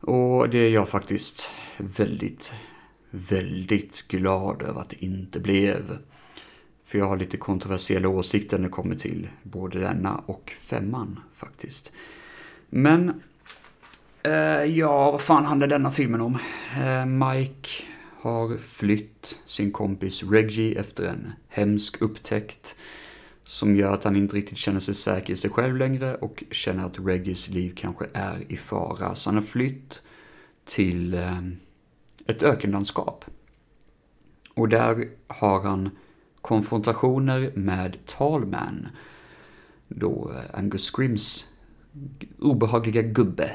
Och det är jag faktiskt väldigt, väldigt glad över att det inte blev. För jag har lite kontroversiella åsikter när det kommer till både denna och femman faktiskt. Men, Eh, ja, vad fan handlar denna filmen om? Eh, Mike har flytt sin kompis Reggie efter en hemsk upptäckt som gör att han inte riktigt känner sig säker i sig själv längre och känner att Reggies liv kanske är i fara. Så han har flytt till eh, ett ökenlandskap. Och där har han konfrontationer med Talman, då Angus Scrims obehagliga gubbe.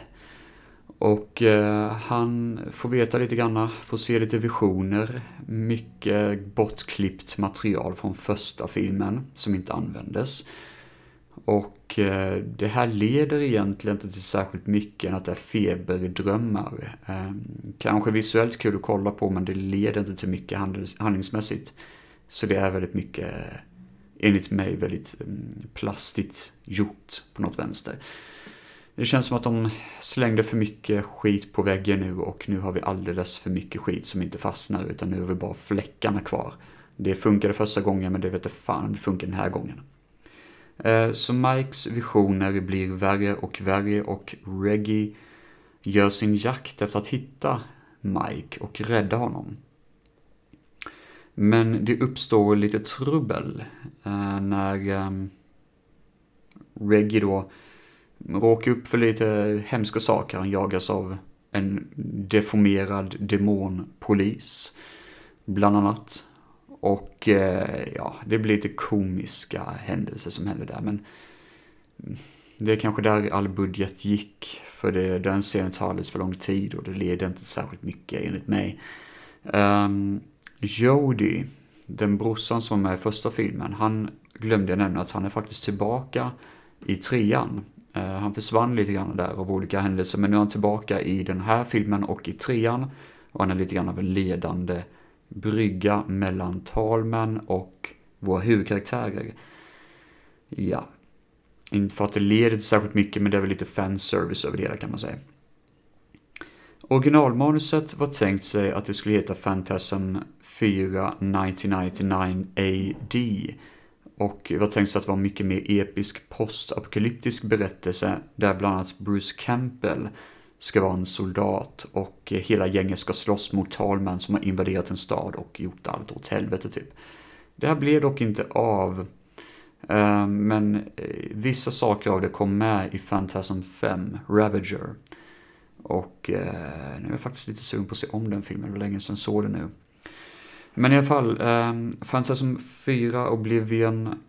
Och eh, han får veta lite grann, får se lite visioner, mycket bortklippt material från första filmen som inte användes. Och eh, det här leder egentligen inte till särskilt mycket än att det är feberdrömmar. Eh, kanske visuellt kul att kolla på men det leder inte till mycket handels, handlingsmässigt. Så det är väldigt mycket, enligt mig, väldigt mm, plastigt gjort på något vänster. Det känns som att de slängde för mycket skit på väggen nu och nu har vi alldeles för mycket skit som inte fastnar utan nu har vi bara fläckarna kvar. Det funkade första gången men det vet jag fan om det funkar den här gången. Eh, så Mikes visioner blir värre och värre och Reggie gör sin jakt efter att hitta Mike och rädda honom. Men det uppstår lite trubbel eh, när ehm, Reggie då råkar upp för lite hemska saker. Han jagas av en deformerad demonpolis, bland annat. Och eh, ja, det blir lite komiska händelser som händer där, men det är kanske där all budget gick, för det, den scenen tar alldeles för lång tid och det leder inte särskilt mycket enligt mig. Um, Jody, den brorsan som var med i första filmen, han glömde jag nämna att han är faktiskt tillbaka i trean. Eh, han försvann lite grann där av olika händelser, men nu är han tillbaka i den här filmen och i trean. Och han är lite grann av en ledande brygga mellan talmän och våra huvudkaraktärer. Ja. Inte för att det leder till särskilt mycket, men det är väl lite fanservice över det hela kan man säga. Originalmanuset var tänkt sig att det skulle heta Phantasm 4 1999 AD. Och det var tänkt sig att det var mycket mer episk postapokalyptisk berättelse där bland annat Bruce Campbell ska vara en soldat och hela gänget ska slåss mot talmän som har invaderat en stad och gjort allt åt helvete typ. Det här blev dock inte av. Eh, men eh, vissa saker av det kom med i Phantasm 5, Ravager. Och eh, nu är jag faktiskt lite sugen på att se om den filmen, det var länge sedan jag såg den nu. Men i alla fall, ehm, Phantasm 4 Oblivion,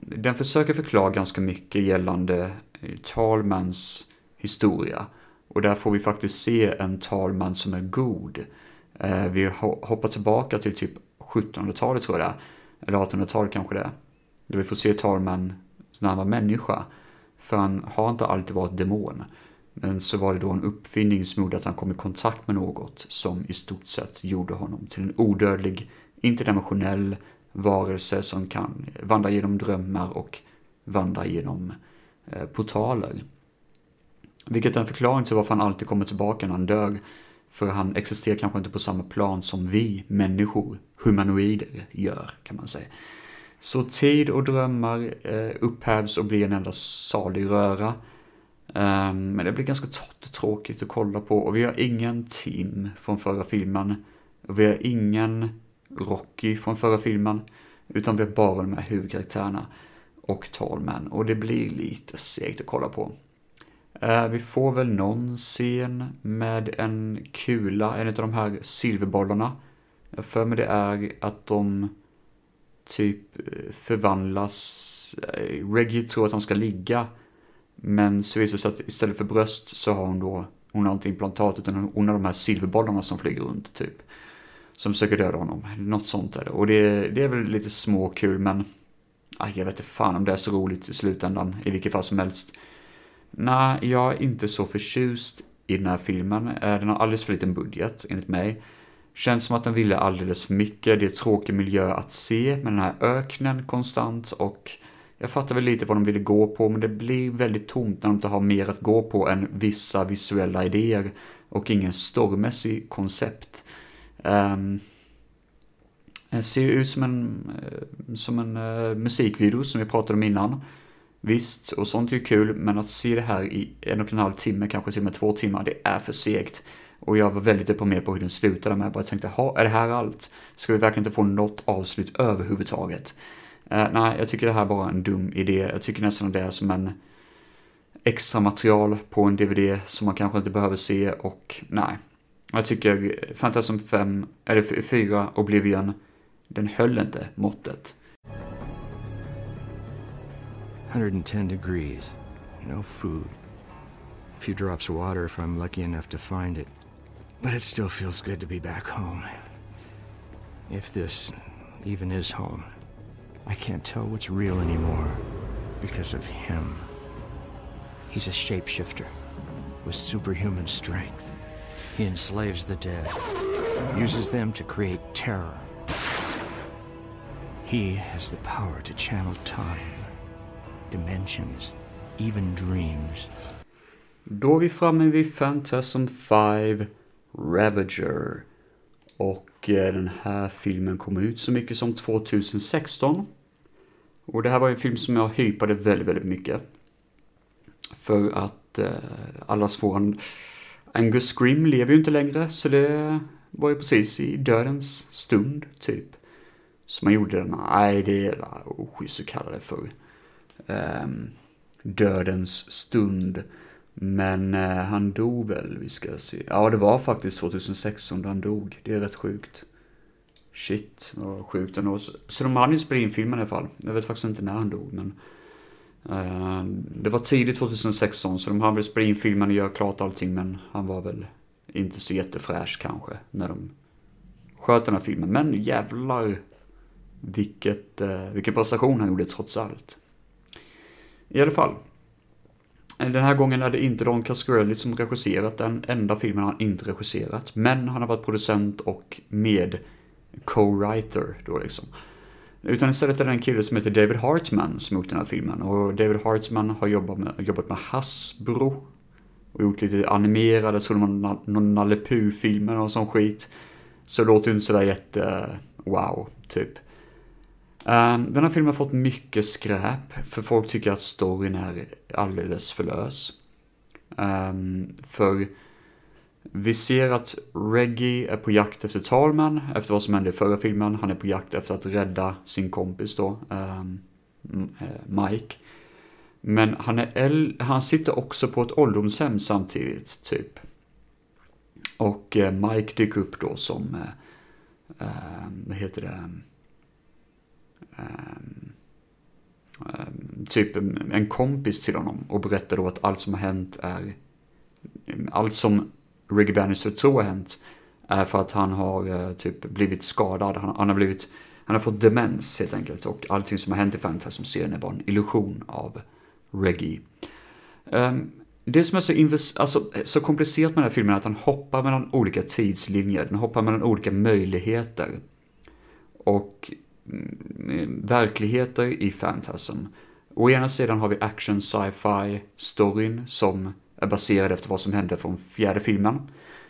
den försöker förklara ganska mycket gällande eh, talmans historia. Och där får vi faktiskt se en talman som är god. Eh, vi hoppar tillbaka till typ 1700-talet tror jag det är. Eller 1800-talet kanske det är. Där vi får se talman när han var människa. För han har inte alltid varit demon. Men så var det då en uppfinning som gjorde att han kom i kontakt med något som i stort sett gjorde honom till en odödlig, interdimensionell varelse som kan vandra genom drömmar och vandra genom eh, portaler. Vilket är en förklaring till varför han alltid kommer tillbaka när han dör. För han existerar kanske inte på samma plan som vi människor, humanoider, gör kan man säga. Så tid och drömmar eh, upphävs och blir en enda salig röra. Ehm, men det blir ganska torrt och tråkigt att kolla på och vi har ingen Tim från förra filmen. Och vi har ingen Rocky från förra filmen. Utan vi har bara de här huvudkaraktärerna och Talman Och det blir lite segt att kolla på. Ehm, vi får väl någon scen med en kula, en av de här silverbollarna. Jag för mig det är att de typ eh, förvandlas. Eh, Reggie tror att han ska ligga. Men så visar det sig att istället för bröst så har hon då, hon har inte implantat utan hon har de här silverbollarna som flyger runt typ. Som försöker döda honom. Något sånt är det. Och det, det är väl lite småkul men aj, jag vet inte fan om det är så roligt i slutändan i vilket fall som helst. Nej, jag är inte så förtjust i den här filmen. Eh, den har alldeles för liten budget, enligt mig. Känns som att den ville alldeles för mycket. Det är tråkig miljö att se med den här öknen konstant och jag fattar väl lite vad de ville gå på, men det blir väldigt tomt när de inte har mer att gå på än vissa visuella idéer och ingen stormässig koncept. Um, det ser ju ut som en, eh, som en uh, musikvideo som vi pratade om innan. Visst, och sånt är ju kul, men att se det här i en och en halv timme, kanske till och med två timmar, det är för segt. Och jag var väldigt deprimerad på hur den slutade med. Jag bara tänkte, är det här allt? Ska vi verkligen inte få något avslut överhuvudtaget? Eh, nej, jag tycker det här är bara en dum idé. Jag tycker nästan att det är som en extra material på en DVD som man kanske inte behöver se och nej. Jag tycker Fantasm 5, eller 4, Oblivion, den höll inte måttet. 110 degrees. No food. A few drops of water if I'm lucky enough to find it. But it still feels good to be back home. If this even is home, I can't tell what's real anymore because of him. He's a shapeshifter with superhuman strength. He enslaves the dead, uses them to create terror. He has the power to channel time, dimensions, even dreams. Då är vi framme vid Phantasm 5 Ravager. Och eh, den här filmen kom ut så mycket som 2016. Och det här var en film som jag hypade väldigt, väldigt mycket. För att eh, allas våran Angus Grim lever ju inte längre, så det var ju precis i dödens stund, typ. Så man gjorde den, nej det är oschysst att kalla det för. Um, dödens stund. Men eh, han dog väl, vi ska se. Ja, det var faktiskt 2016 då han dog. Det är rätt sjukt. Shit, vad sjukt ändå. Så, de hade ju spelat in filmen i alla fall. Jag vet faktiskt inte när han dog, men... Eh, det var tidigt 2016, så de hade väl spelat in filmen och gjort klart allting, men han var väl inte så jättefräsch kanske när de sköt den här filmen. Men jävlar vilket, eh, vilken prestation han gjorde trots allt. I alla fall, den här gången är det inte Don Cascarelli som regisserat den enda filmen han inte regisserat. Men han har varit producent och med co-writer då liksom. Utan istället är det en kille som heter David Hartman som gjort den här filmen. Och David Hartman har jobbat med, jobbat med Hasbro. Och gjort lite animerade, så någon, någon Nalle filmer och sån skit. Så det låter ju inte sådär jätte wow, typ. Um, den här filmen har fått mycket skräp, för folk tycker att storyn är alldeles för lös. Um, för vi ser att Reggie är på jakt efter Talman, efter vad som hände i förra filmen. Han är på jakt efter att rädda sin kompis då, ehm, eh, Mike. Men han, är han sitter också på ett ålderdomshem samtidigt, typ. Och eh, Mike dyker upp då som, eh, ehm, vad heter det? Ehm, typ en kompis till honom och berättar då att allt som har hänt är, allt som Ricky Bannister tror har hänt är för att han har eh, typ blivit skadad, han, han, har blivit, han har fått demens helt enkelt och allting som har hänt i Fantasm-serien är bara en illusion av Reggie. Um, det som är så, alltså, så komplicerat med den här filmen är att han hoppar mellan olika tidslinjer, den hoppar mellan olika möjligheter. Och Mm, verkligheter i Fantasm. Å ena sidan har vi action sci-fi storyn som är baserad efter vad som hände från fjärde filmen.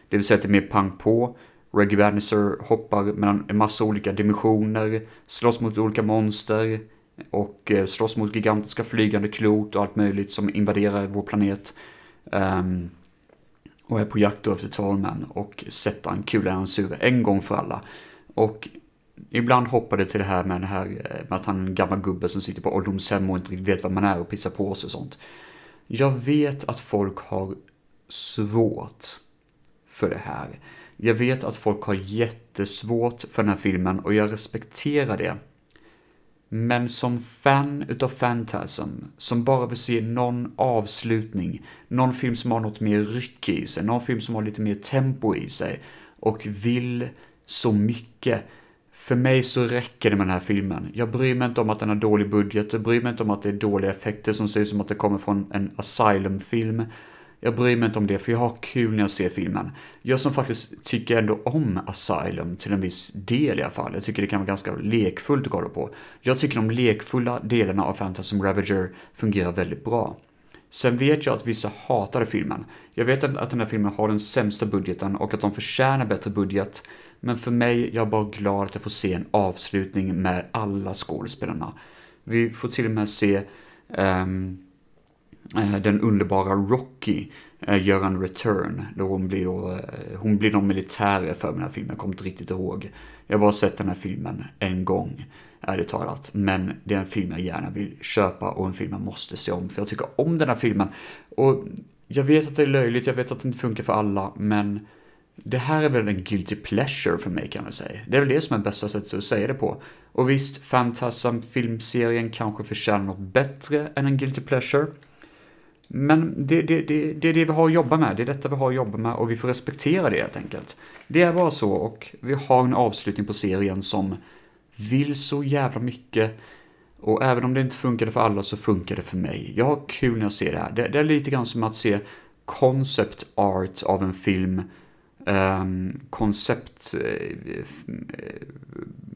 Det vill säga att det är mer pang på. Reggie Bannister hoppar mellan en massa olika dimensioner, slåss mot olika monster och eh, slåss mot gigantiska flygande klot och allt möjligt som invaderar vår planet. Um, och är på jakt efter Talman och sätter en kula i hans huvud en gång för alla. Och ibland hoppar det till det här med, det här eh, med att han är en gammal gubbe som sitter på ålderdomshem och inte riktigt vet vad man är och pissar på sig och sånt. Jag vet att folk har svårt för det här. Jag vet att folk har jättesvårt för den här filmen och jag respekterar det. Men som fan utav Fantasm, som bara vill se någon avslutning, någon film som har något mer ryck i sig, någon film som har lite mer tempo i sig och vill så mycket för mig så räcker det med den här filmen. Jag bryr mig inte om att den har dålig budget, jag bryr mig inte om att det är dåliga effekter som ser ut som att det kommer från en Asylum-film. Jag bryr mig inte om det, för jag har kul när jag ser filmen. Jag som faktiskt tycker ändå om Asylum till en viss del i alla fall. Jag tycker det kan vara ganska lekfullt att kolla på. Jag tycker de lekfulla delarna av Phantasm Ravager fungerar väldigt bra. Sen vet jag att vissa hatade filmen. Jag vet att den här filmen har den sämsta budgeten och att de förtjänar bättre budget. Men för mig, jag är bara glad att jag får se en avslutning med alla skådespelarna. Vi får till och med se um, den underbara Rocky uh, göra en return. Då hon blir, uh, hon blir någon militär för den här filmen, jag kommer inte riktigt ihåg. Jag har bara sett den här filmen en gång, ärligt talat. Men det är en film jag gärna vill köpa och en film jag måste se om, för jag tycker om den här filmen. Och jag vet att det är löjligt, jag vet att det inte funkar för alla, men det här är väl en guilty pleasure för mig kan man säga. Det är väl det som är bästa sättet att säga det på. Och visst, Fantasm filmserien kanske förtjänar något bättre än en guilty pleasure. Men det, det, det, det är det vi har att jobba med, det är detta vi har att jobba med och vi får respektera det helt enkelt. Det är bara så och vi har en avslutning på serien som vill så jävla mycket. Och även om det inte funkade för alla så funkar det för mig. Jag har kul när jag ser det här. Det, det är lite grann som att se concept art av en film. Ehm, um, koncept, uh, eh, eh,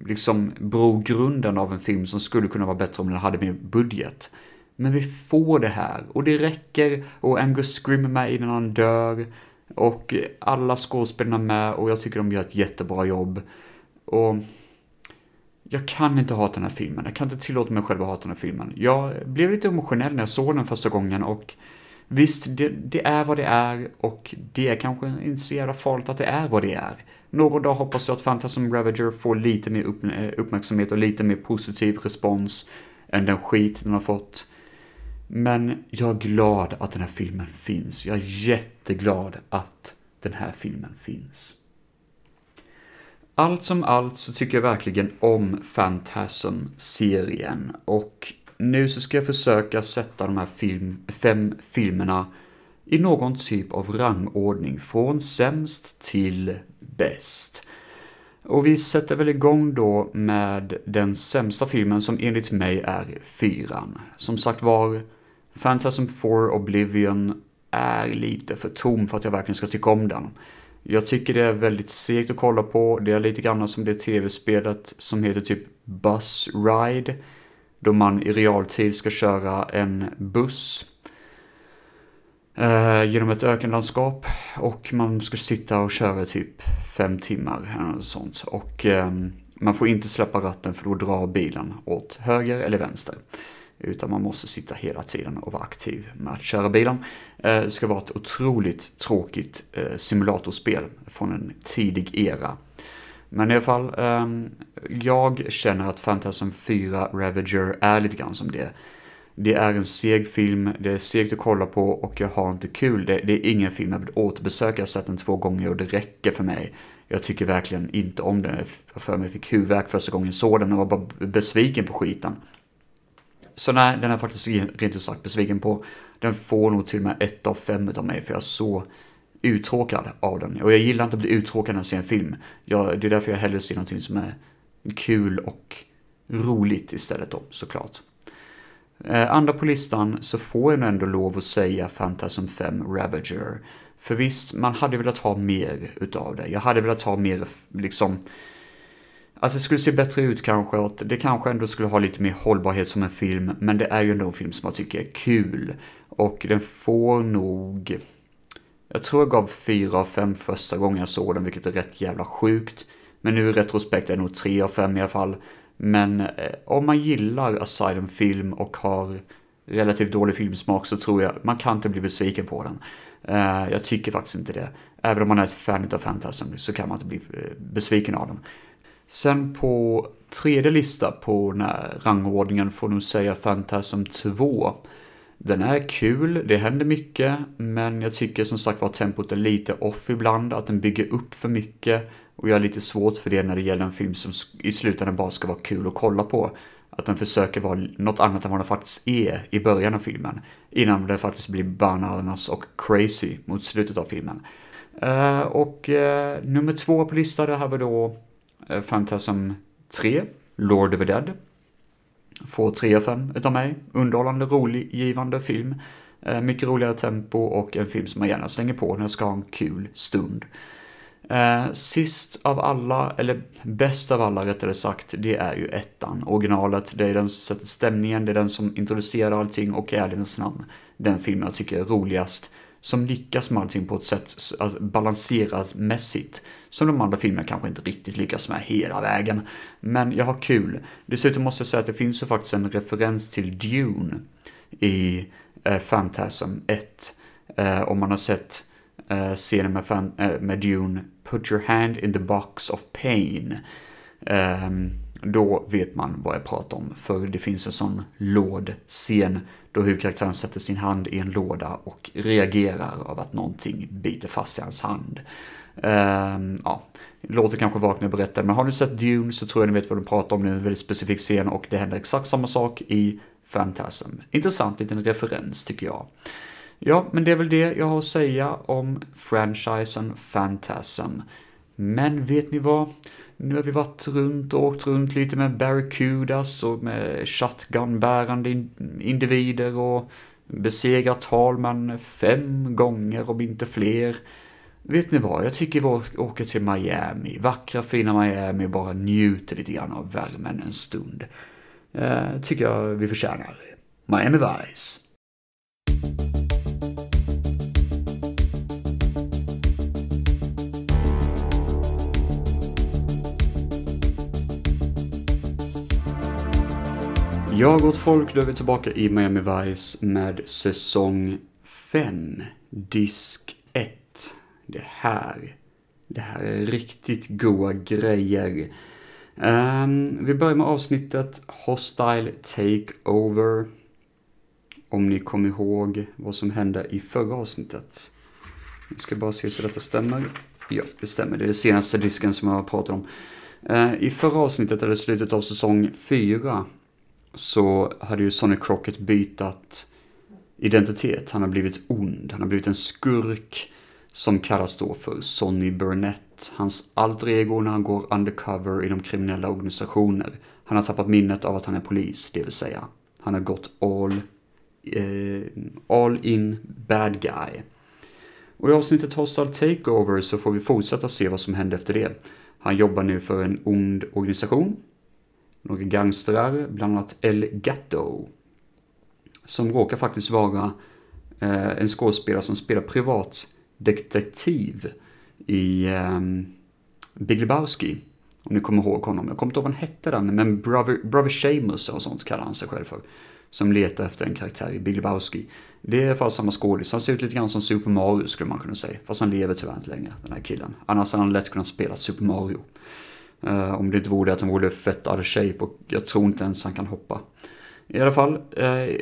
liksom brogrunden av en film som skulle kunna vara bättre om den hade mer budget. Men vi får det här och det räcker och Angus Scrim är med innan han dör. Och alla skådespelarna med och jag tycker de gör ett jättebra jobb. Och jag kan inte hata den här filmen. Jag kan inte tillåta mig själv att hata den här filmen. Jag blev lite emotionell när jag såg den första gången och visst, det, det är vad det är och det är kanske inte så jävla farligt att det är vad det är. Någon dag hoppas jag att Phantasm Ravager får lite mer upp, eh, uppmärksamhet och lite mer positiv respons än den skit den har fått. Men jag är glad att den här filmen finns. Jag är jätteglad att den här filmen finns. Allt som allt så tycker jag verkligen om Phantasm-serien och nu så ska jag försöka sätta de här film, fem filmerna i någon typ av rangordning från sämst till bäst. Och vi sätter väl igång då med den sämsta filmen som enligt mig är fyran. Som sagt var, Phantasm 4 Oblivion är lite för tom för att jag verkligen ska tycka om den. Jag tycker det är väldigt segt att kolla på. Det är lite grann som det tv-spelet som heter typ Bus Ride. Då man i realtid ska köra en buss eh, genom ett ökenlandskap. Och man ska sitta och köra typ fem timmar eller något sånt. Och eh, man får inte släppa ratten för då drar bilen åt höger eller vänster. Utan man måste sitta hela tiden och vara aktiv med att köra bilen. Eh, det ska vara ett otroligt tråkigt eh, simulatorspel från en tidig era. Men i alla fall, ehm, jag känner att Phantasm 4 Ravager är lite grann som det. Det är en seg film, det är segt att kolla på och jag har inte kul. Det, det är ingen film jag vill återbesöka, jag har sett den två gånger och det räcker för mig. Jag tycker verkligen inte om den. Jag för mig fick huvudvärk första gången jag såg den och var bara besviken på skiten. Så nej, den är faktiskt rent ut sagt besviken på. Den får nog till och med ett av fem av mig för jag är så uttråkad av den. Och jag gillar inte att bli uttråkad när jag ser en film. Jag, det är därför jag hellre ser någonting som är kul och roligt istället då, såklart. Eh, andra på listan så får jag ändå lov att säga Phantasm 5 Ravager. För visst, man hade velat ha mer utav det. Jag hade velat ha mer, liksom, att det skulle se bättre ut kanske, och att det kanske ändå skulle ha lite mer hållbarhet som en film, men det är ju ändå en film som jag tycker är kul. Och den får nog... Jag tror jag gav fyra av fem första gången jag såg den, vilket är rätt jävla sjukt. Men nu i retrospekt är det nog tre av fem i alla fall. Men eh, om man gillar Asylum-film och har relativt dålig filmsmak så tror jag man kan inte bli besviken på den. Eh, jag tycker faktiskt inte det. Även om man är ett fan av Fantasm så kan man inte bli eh, besviken av den. Sen på tredje lista på den här rangordningen får nog säga Phantasm 2. Den är kul, det händer mycket, men jag tycker som sagt var tempot är lite off ibland, att den bygger upp för mycket. Och jag har lite svårt för det när det gäller en film som i slutändan bara ska vara kul att kolla på. Att den försöker vara något annat än vad den faktiskt är i början av filmen. Innan den faktiskt blir bananas och crazy mot slutet av filmen. Uh, och uh, nummer två på listan, det här var då Eh, Phantasm 3, Lord of the Dead. Får 3 av 5 utav mig. Underhållande, rolig, givande film. Eh, mycket roligare tempo och en film som man gärna slänger på när jag ska ha en kul stund. Eh, sist av alla, eller bäst av alla rättare sagt, det är ju ettan. Originalet, det är den som sätter stämningen, det är den som introducerar allting och i ärlighetens namn den filmen jag tycker är roligast. Som lyckas med allting på ett sätt att balanseras mässigt. Som de andra filmerna kanske inte riktigt lyckas med hela vägen. Men jag har kul. Dessutom måste jag säga att det finns ju faktiskt en referens till Dune i eh, Phantasm 1. Eh, om man har sett eh, scenen med, fan, eh, med Dune, Put your hand in the box of pain. Eh, då vet man vad jag pratar om, för det finns en sån lådscen då huvudkaraktären sätter sin hand i en låda och reagerar av att någonting biter fast i hans hand. Um, ja, låter kanske vagt och berättar, men har ni sett Dune så tror jag ni vet vad de pratar om. Det är en väldigt specifik scen och det händer exakt samma sak i Phantasm. Intressant liten referens tycker jag. Ja, men det är väl det jag har att säga om franchisen Phantasm. Men vet ni vad? Nu har vi varit runt och åkt runt lite med Barracudas och med shotgun-bärande individer och besegrat Talman fem gånger om inte fler. Vet ni vad? Jag tycker vi åker till Miami, vackra fina Miami och bara njuter lite grann av värmen en stund. Eh, tycker jag vi förtjänar. Miami Vice. Jag gott folk, då är vi tillbaka i Miami Vice med säsong 5, disk 1. Det här, det här är riktigt goa grejer. Um, vi börjar med avsnittet Hostile Takeover. Om ni kommer ihåg vad som hände i förra avsnittet. Jag ska bara se så detta stämmer. Ja, det stämmer. Det är den senaste disken som jag har pratat om. Uh, I förra avsnittet, eller slutet av säsong 4, så hade ju Sonny Crockett bytat identitet. Han har blivit ond, han har blivit en skurk som kallas då för Sonny Burnett. Hans alter ego när han går undercover inom kriminella organisationer. Han har tappat minnet av att han är polis, det vill säga. Han har gått all, eh, all in bad guy. Och i avsnittet Hostile Takeover så får vi fortsätta se vad som hände efter det. Han jobbar nu för en ond organisation några gangstrar, bland annat El Gatto. Som råkar faktiskt vara eh, en skådespelare som spelar privat detektiv i eh, Big Lebowski. Om ni kommer ihåg honom. Jag kommer inte ihåg vad han hette den, men Brother, Brother Shamus och sånt kallar han sig själv för. Som letar efter en karaktär i Big Lebowski. Det är i alla fall samma skådis. Han ser ut lite grann som Super Mario skulle man kunna säga. Fast han lever tyvärr inte längre, den här killen. Annars hade han lätt kunnat spela Super Mario. Uh, om det inte vore det att han vore fett out of shape och jag tror inte ens han kan hoppa. I alla fall, eh,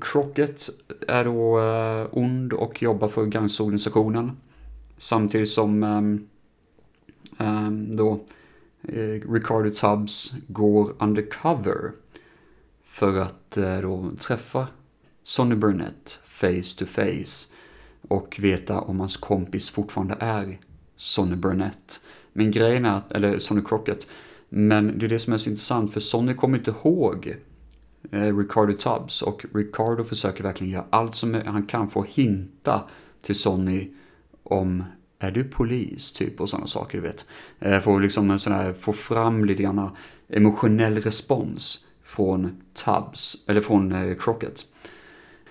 Crockett är då eh, ond och jobbar för gangsterorganisationen. Samtidigt som ehm, ehm, eh, då Ricardo Tubbs går undercover för att eh, då träffa Sonny Burnett face to face och veta om hans kompis fortfarande är Sonny Burnett. Men grejen är, eller Sonny Crockett, men det är det som är så intressant för Sonny kommer inte ihåg Eh, Ricardo Tubbs och Ricardo försöker verkligen göra allt som han kan för att hinta till Sonny om är du polis? Typ och sådana saker, du vet. Eh, för att liksom sån här, få fram lite grann emotionell respons från Tubbs, eller från eh, Crockett.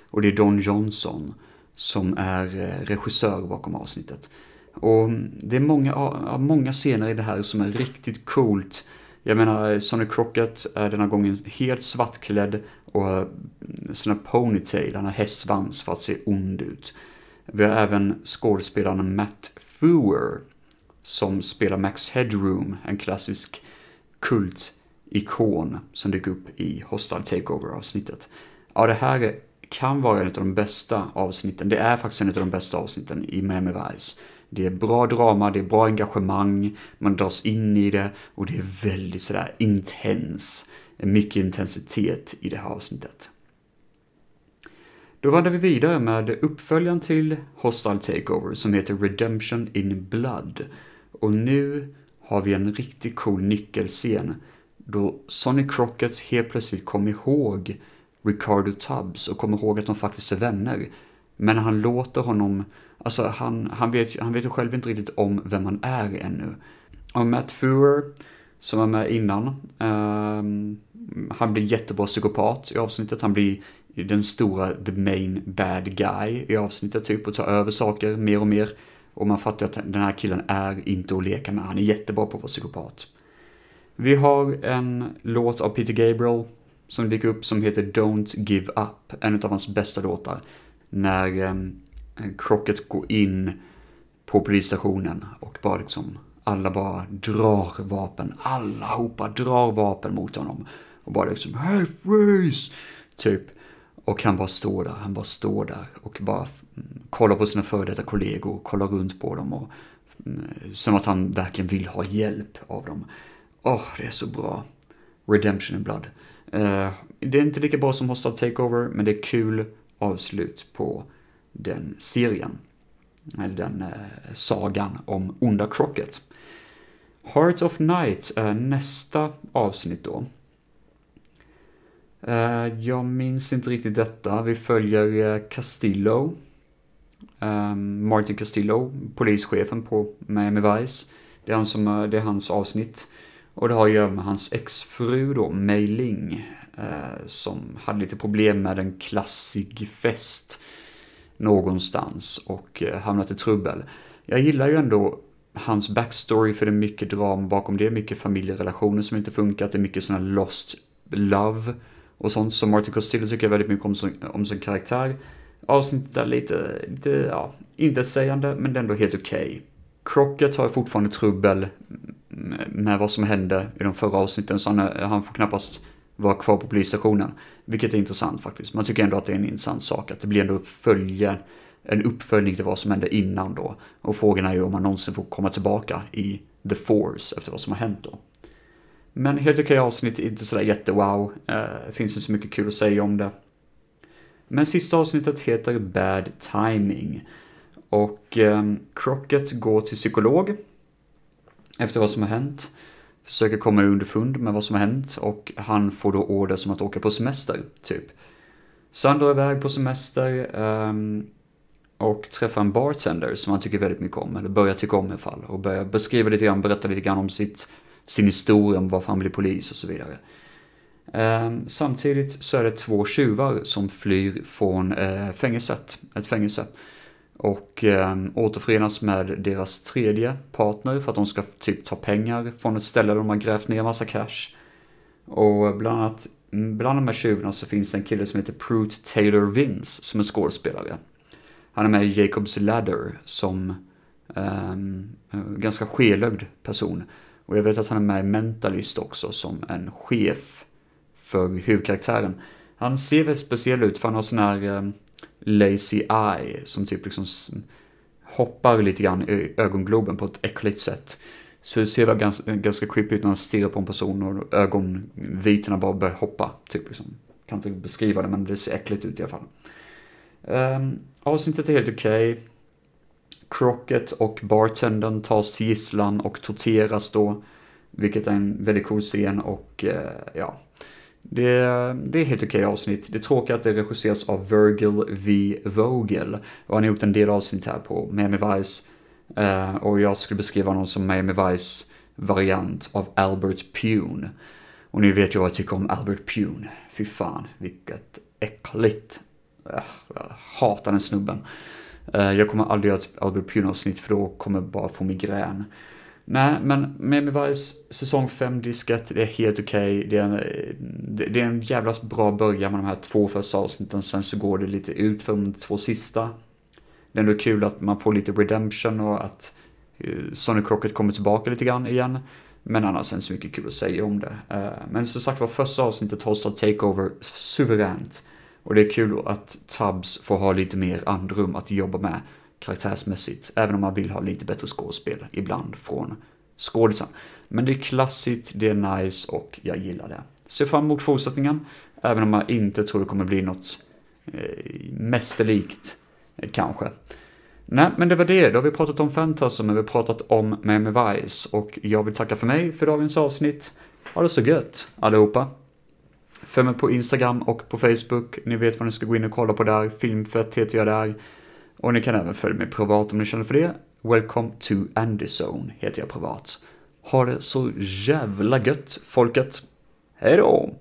Och det är Don Johnson som är regissör bakom avsnittet. Och mm, det är många, många scener i det här som är riktigt coolt. Jag menar, Sonny Crockett är denna gången helt svartklädd och sån här ponytail, han har hästsvans för att se ond ut. Vi har även skådespelaren Matt Fuer som spelar Max Headroom, en klassisk kultikon som dyker upp i Hostile Takeover-avsnittet. Ja, det här kan vara en av de bästa avsnitten. Det är faktiskt en av de bästa avsnitten i Miami Vice. Det är bra drama, det är bra engagemang, man dras in i det och det är väldigt sådär intens. Mycket intensitet i det här avsnittet. Då vandrar vi vidare med uppföljaren till Hostile Takeover som heter Redemption in Blood. Och nu har vi en riktigt cool nyckelscen då Sonny Crockett helt plötsligt kom ihåg Ricardo Tubbs och kom ihåg att de faktiskt är vänner. Men han låter honom Alltså han, han, vet, han vet ju själv inte riktigt om vem han är ännu. Och Matt Fuhrer, som var med innan, um, han blir jättebra psykopat i avsnittet. Han blir den stora, the main bad guy i avsnittet typ och tar över saker mer och mer. Och man fattar att den här killen är inte att leka med. Han är jättebra på att vara psykopat. Vi har en låt av Peter Gabriel som dyker upp som heter Don't Give Up. En av hans bästa låtar. När um, Crockett går in på polisstationen och bara liksom alla bara drar vapen. Allihopa drar vapen mot honom. Och bara liksom Hey freeze! Typ. Och han bara står där, han bara står där och bara mm, kollar på sina före detta kollegor, kollar runt på dem och mm, som att han verkligen vill ha hjälp av dem. Åh, oh, det är så bra. Redemption in Blood. Uh, det är inte lika bra som Hostile Takeover, men det är kul avslut på den serien. Eller den eh, sagan om onda Krocket. Heart of Night är nästa avsnitt då. Eh, jag minns inte riktigt detta. Vi följer eh, Castillo. Ehm, Martin Castillo, polischefen på Miami Vice. Det är, han som, eh, det är hans avsnitt. Och det har att göra med hans exfru då, Mei Ling. Eh, som hade lite problem med en klassig fest någonstans och eh, hamnat i trubbel. Jag gillar ju ändå hans backstory för det är mycket drama bakom det, mycket familjerelationer som inte funkat, det är mycket sådana lost love och sånt. Så Martin Costello tycker jag väldigt mycket om, om sin karaktär. Avsnittet är lite, lite ja, intetsägande men det är ändå helt okej. Okay. Crockett har fortfarande trubbel med vad som hände i de förra avsnitten så han, han får knappast vara kvar på polisstationen. Vilket är intressant faktiskt. Man tycker ändå att det är en intressant sak att det blir ändå följer en uppföljning till vad som hände innan då. Och frågan är ju om man någonsin får komma tillbaka i The Force efter vad som har hänt då. Men helt okej avsnitt, inte sådär jättewow. Eh, finns inte så mycket kul att säga om det. Men sista avsnittet heter Bad Timing. Och eh, Crockett går till psykolog efter vad som har hänt. Försöker komma underfund med vad som har hänt och han får då order som att åka på semester, typ. Så han drar iväg på semester um, och träffar en bartender som han tycker väldigt mycket om, eller börjar tycka om i alla fall. Och börjar beskriva lite grann, berätta lite grann om sitt sin historia om varför han blev polis och så vidare. Um, samtidigt så är det två tjuvar som flyr från uh, fängelset, ett fängelse. Och eh, återförenas med deras tredje partner för att de ska typ ta pengar från ett ställe där de har grävt ner massa cash. Och bland annat, bland de här tjuvarna så finns det en kille som heter Prute Taylor Vince som är skådespelare. Han är med i Jacobs Ladder som eh, ganska skelögd person. Och jag vet att han är med i Mentalist också som en chef för huvudkaraktären. Han ser väldigt speciell ut för han har sån här eh, lazy eye som typ liksom hoppar lite grann i ögongloben på ett äckligt sätt. Så det ser väl ganska, ganska creepy ut när han stirrar på en person och ögonvitorna bara börjar hoppa. Typ liksom. Kan inte beskriva det men det ser äckligt ut i alla fall. Um, avsnittet är helt okej. Okay. Crockett och bartendern tas till gisslan och torteras då. Vilket är en väldigt cool scen och uh, ja. Det, det är helt okej avsnitt. Det är tråkigt att det regisseras av Virgil V. Vogel. Och han har gjort en del avsnitt här på Miami Vice. Uh, och jag skulle beskriva honom som Miami Vice variant av Albert Pune. Och ni vet ju vad jag tycker om Albert Pune. Fy fan, vilket äckligt. Eh, jag hatar den snubben. Eh, jag kommer aldrig göra ett Albert Pune-avsnitt för då kommer jag bara få migrän. Nej, men Miami Vice säsong 5-disket, det är helt okej. Okay. Det, är, det, är en jävla bra början med de här två första avsnitten, sen så går det lite ut för de två sista. Det är ändå kul att man får lite redemption och att eh, Sonny Crockett kommer tillbaka lite grann igen. Men annars är det inte så mycket kul att säga om det. Eh, men som sagt var, första avsnittet hostar Takeover suveränt. Och det är kul att Tubbs får ha lite mer andrum att jobba med karaktärsmässigt, även om man vill ha lite bättre skådespel ibland från skådisen. Men det är klassigt, det är nice och jag gillar det. Ser fram emot fortsättningen, även om jag inte tror det kommer bli något eh, mästerlikt, eh, kanske. Nej, men det var det. Då har vi pratat om Fantasm, vi har pratat om Miami Vice och jag vill tacka för mig för dagens avsnitt. Ha det så gött, allihopa. Följ mig på Instagram och på Facebook. Ni vet vad ni ska gå in och kolla på där. Filmfett heter jag där. Och ni kan även följa mig privat om ni känner för det. Welcome to Andyzone heter jag privat. Ha det så jävla gött, folket. Hej då!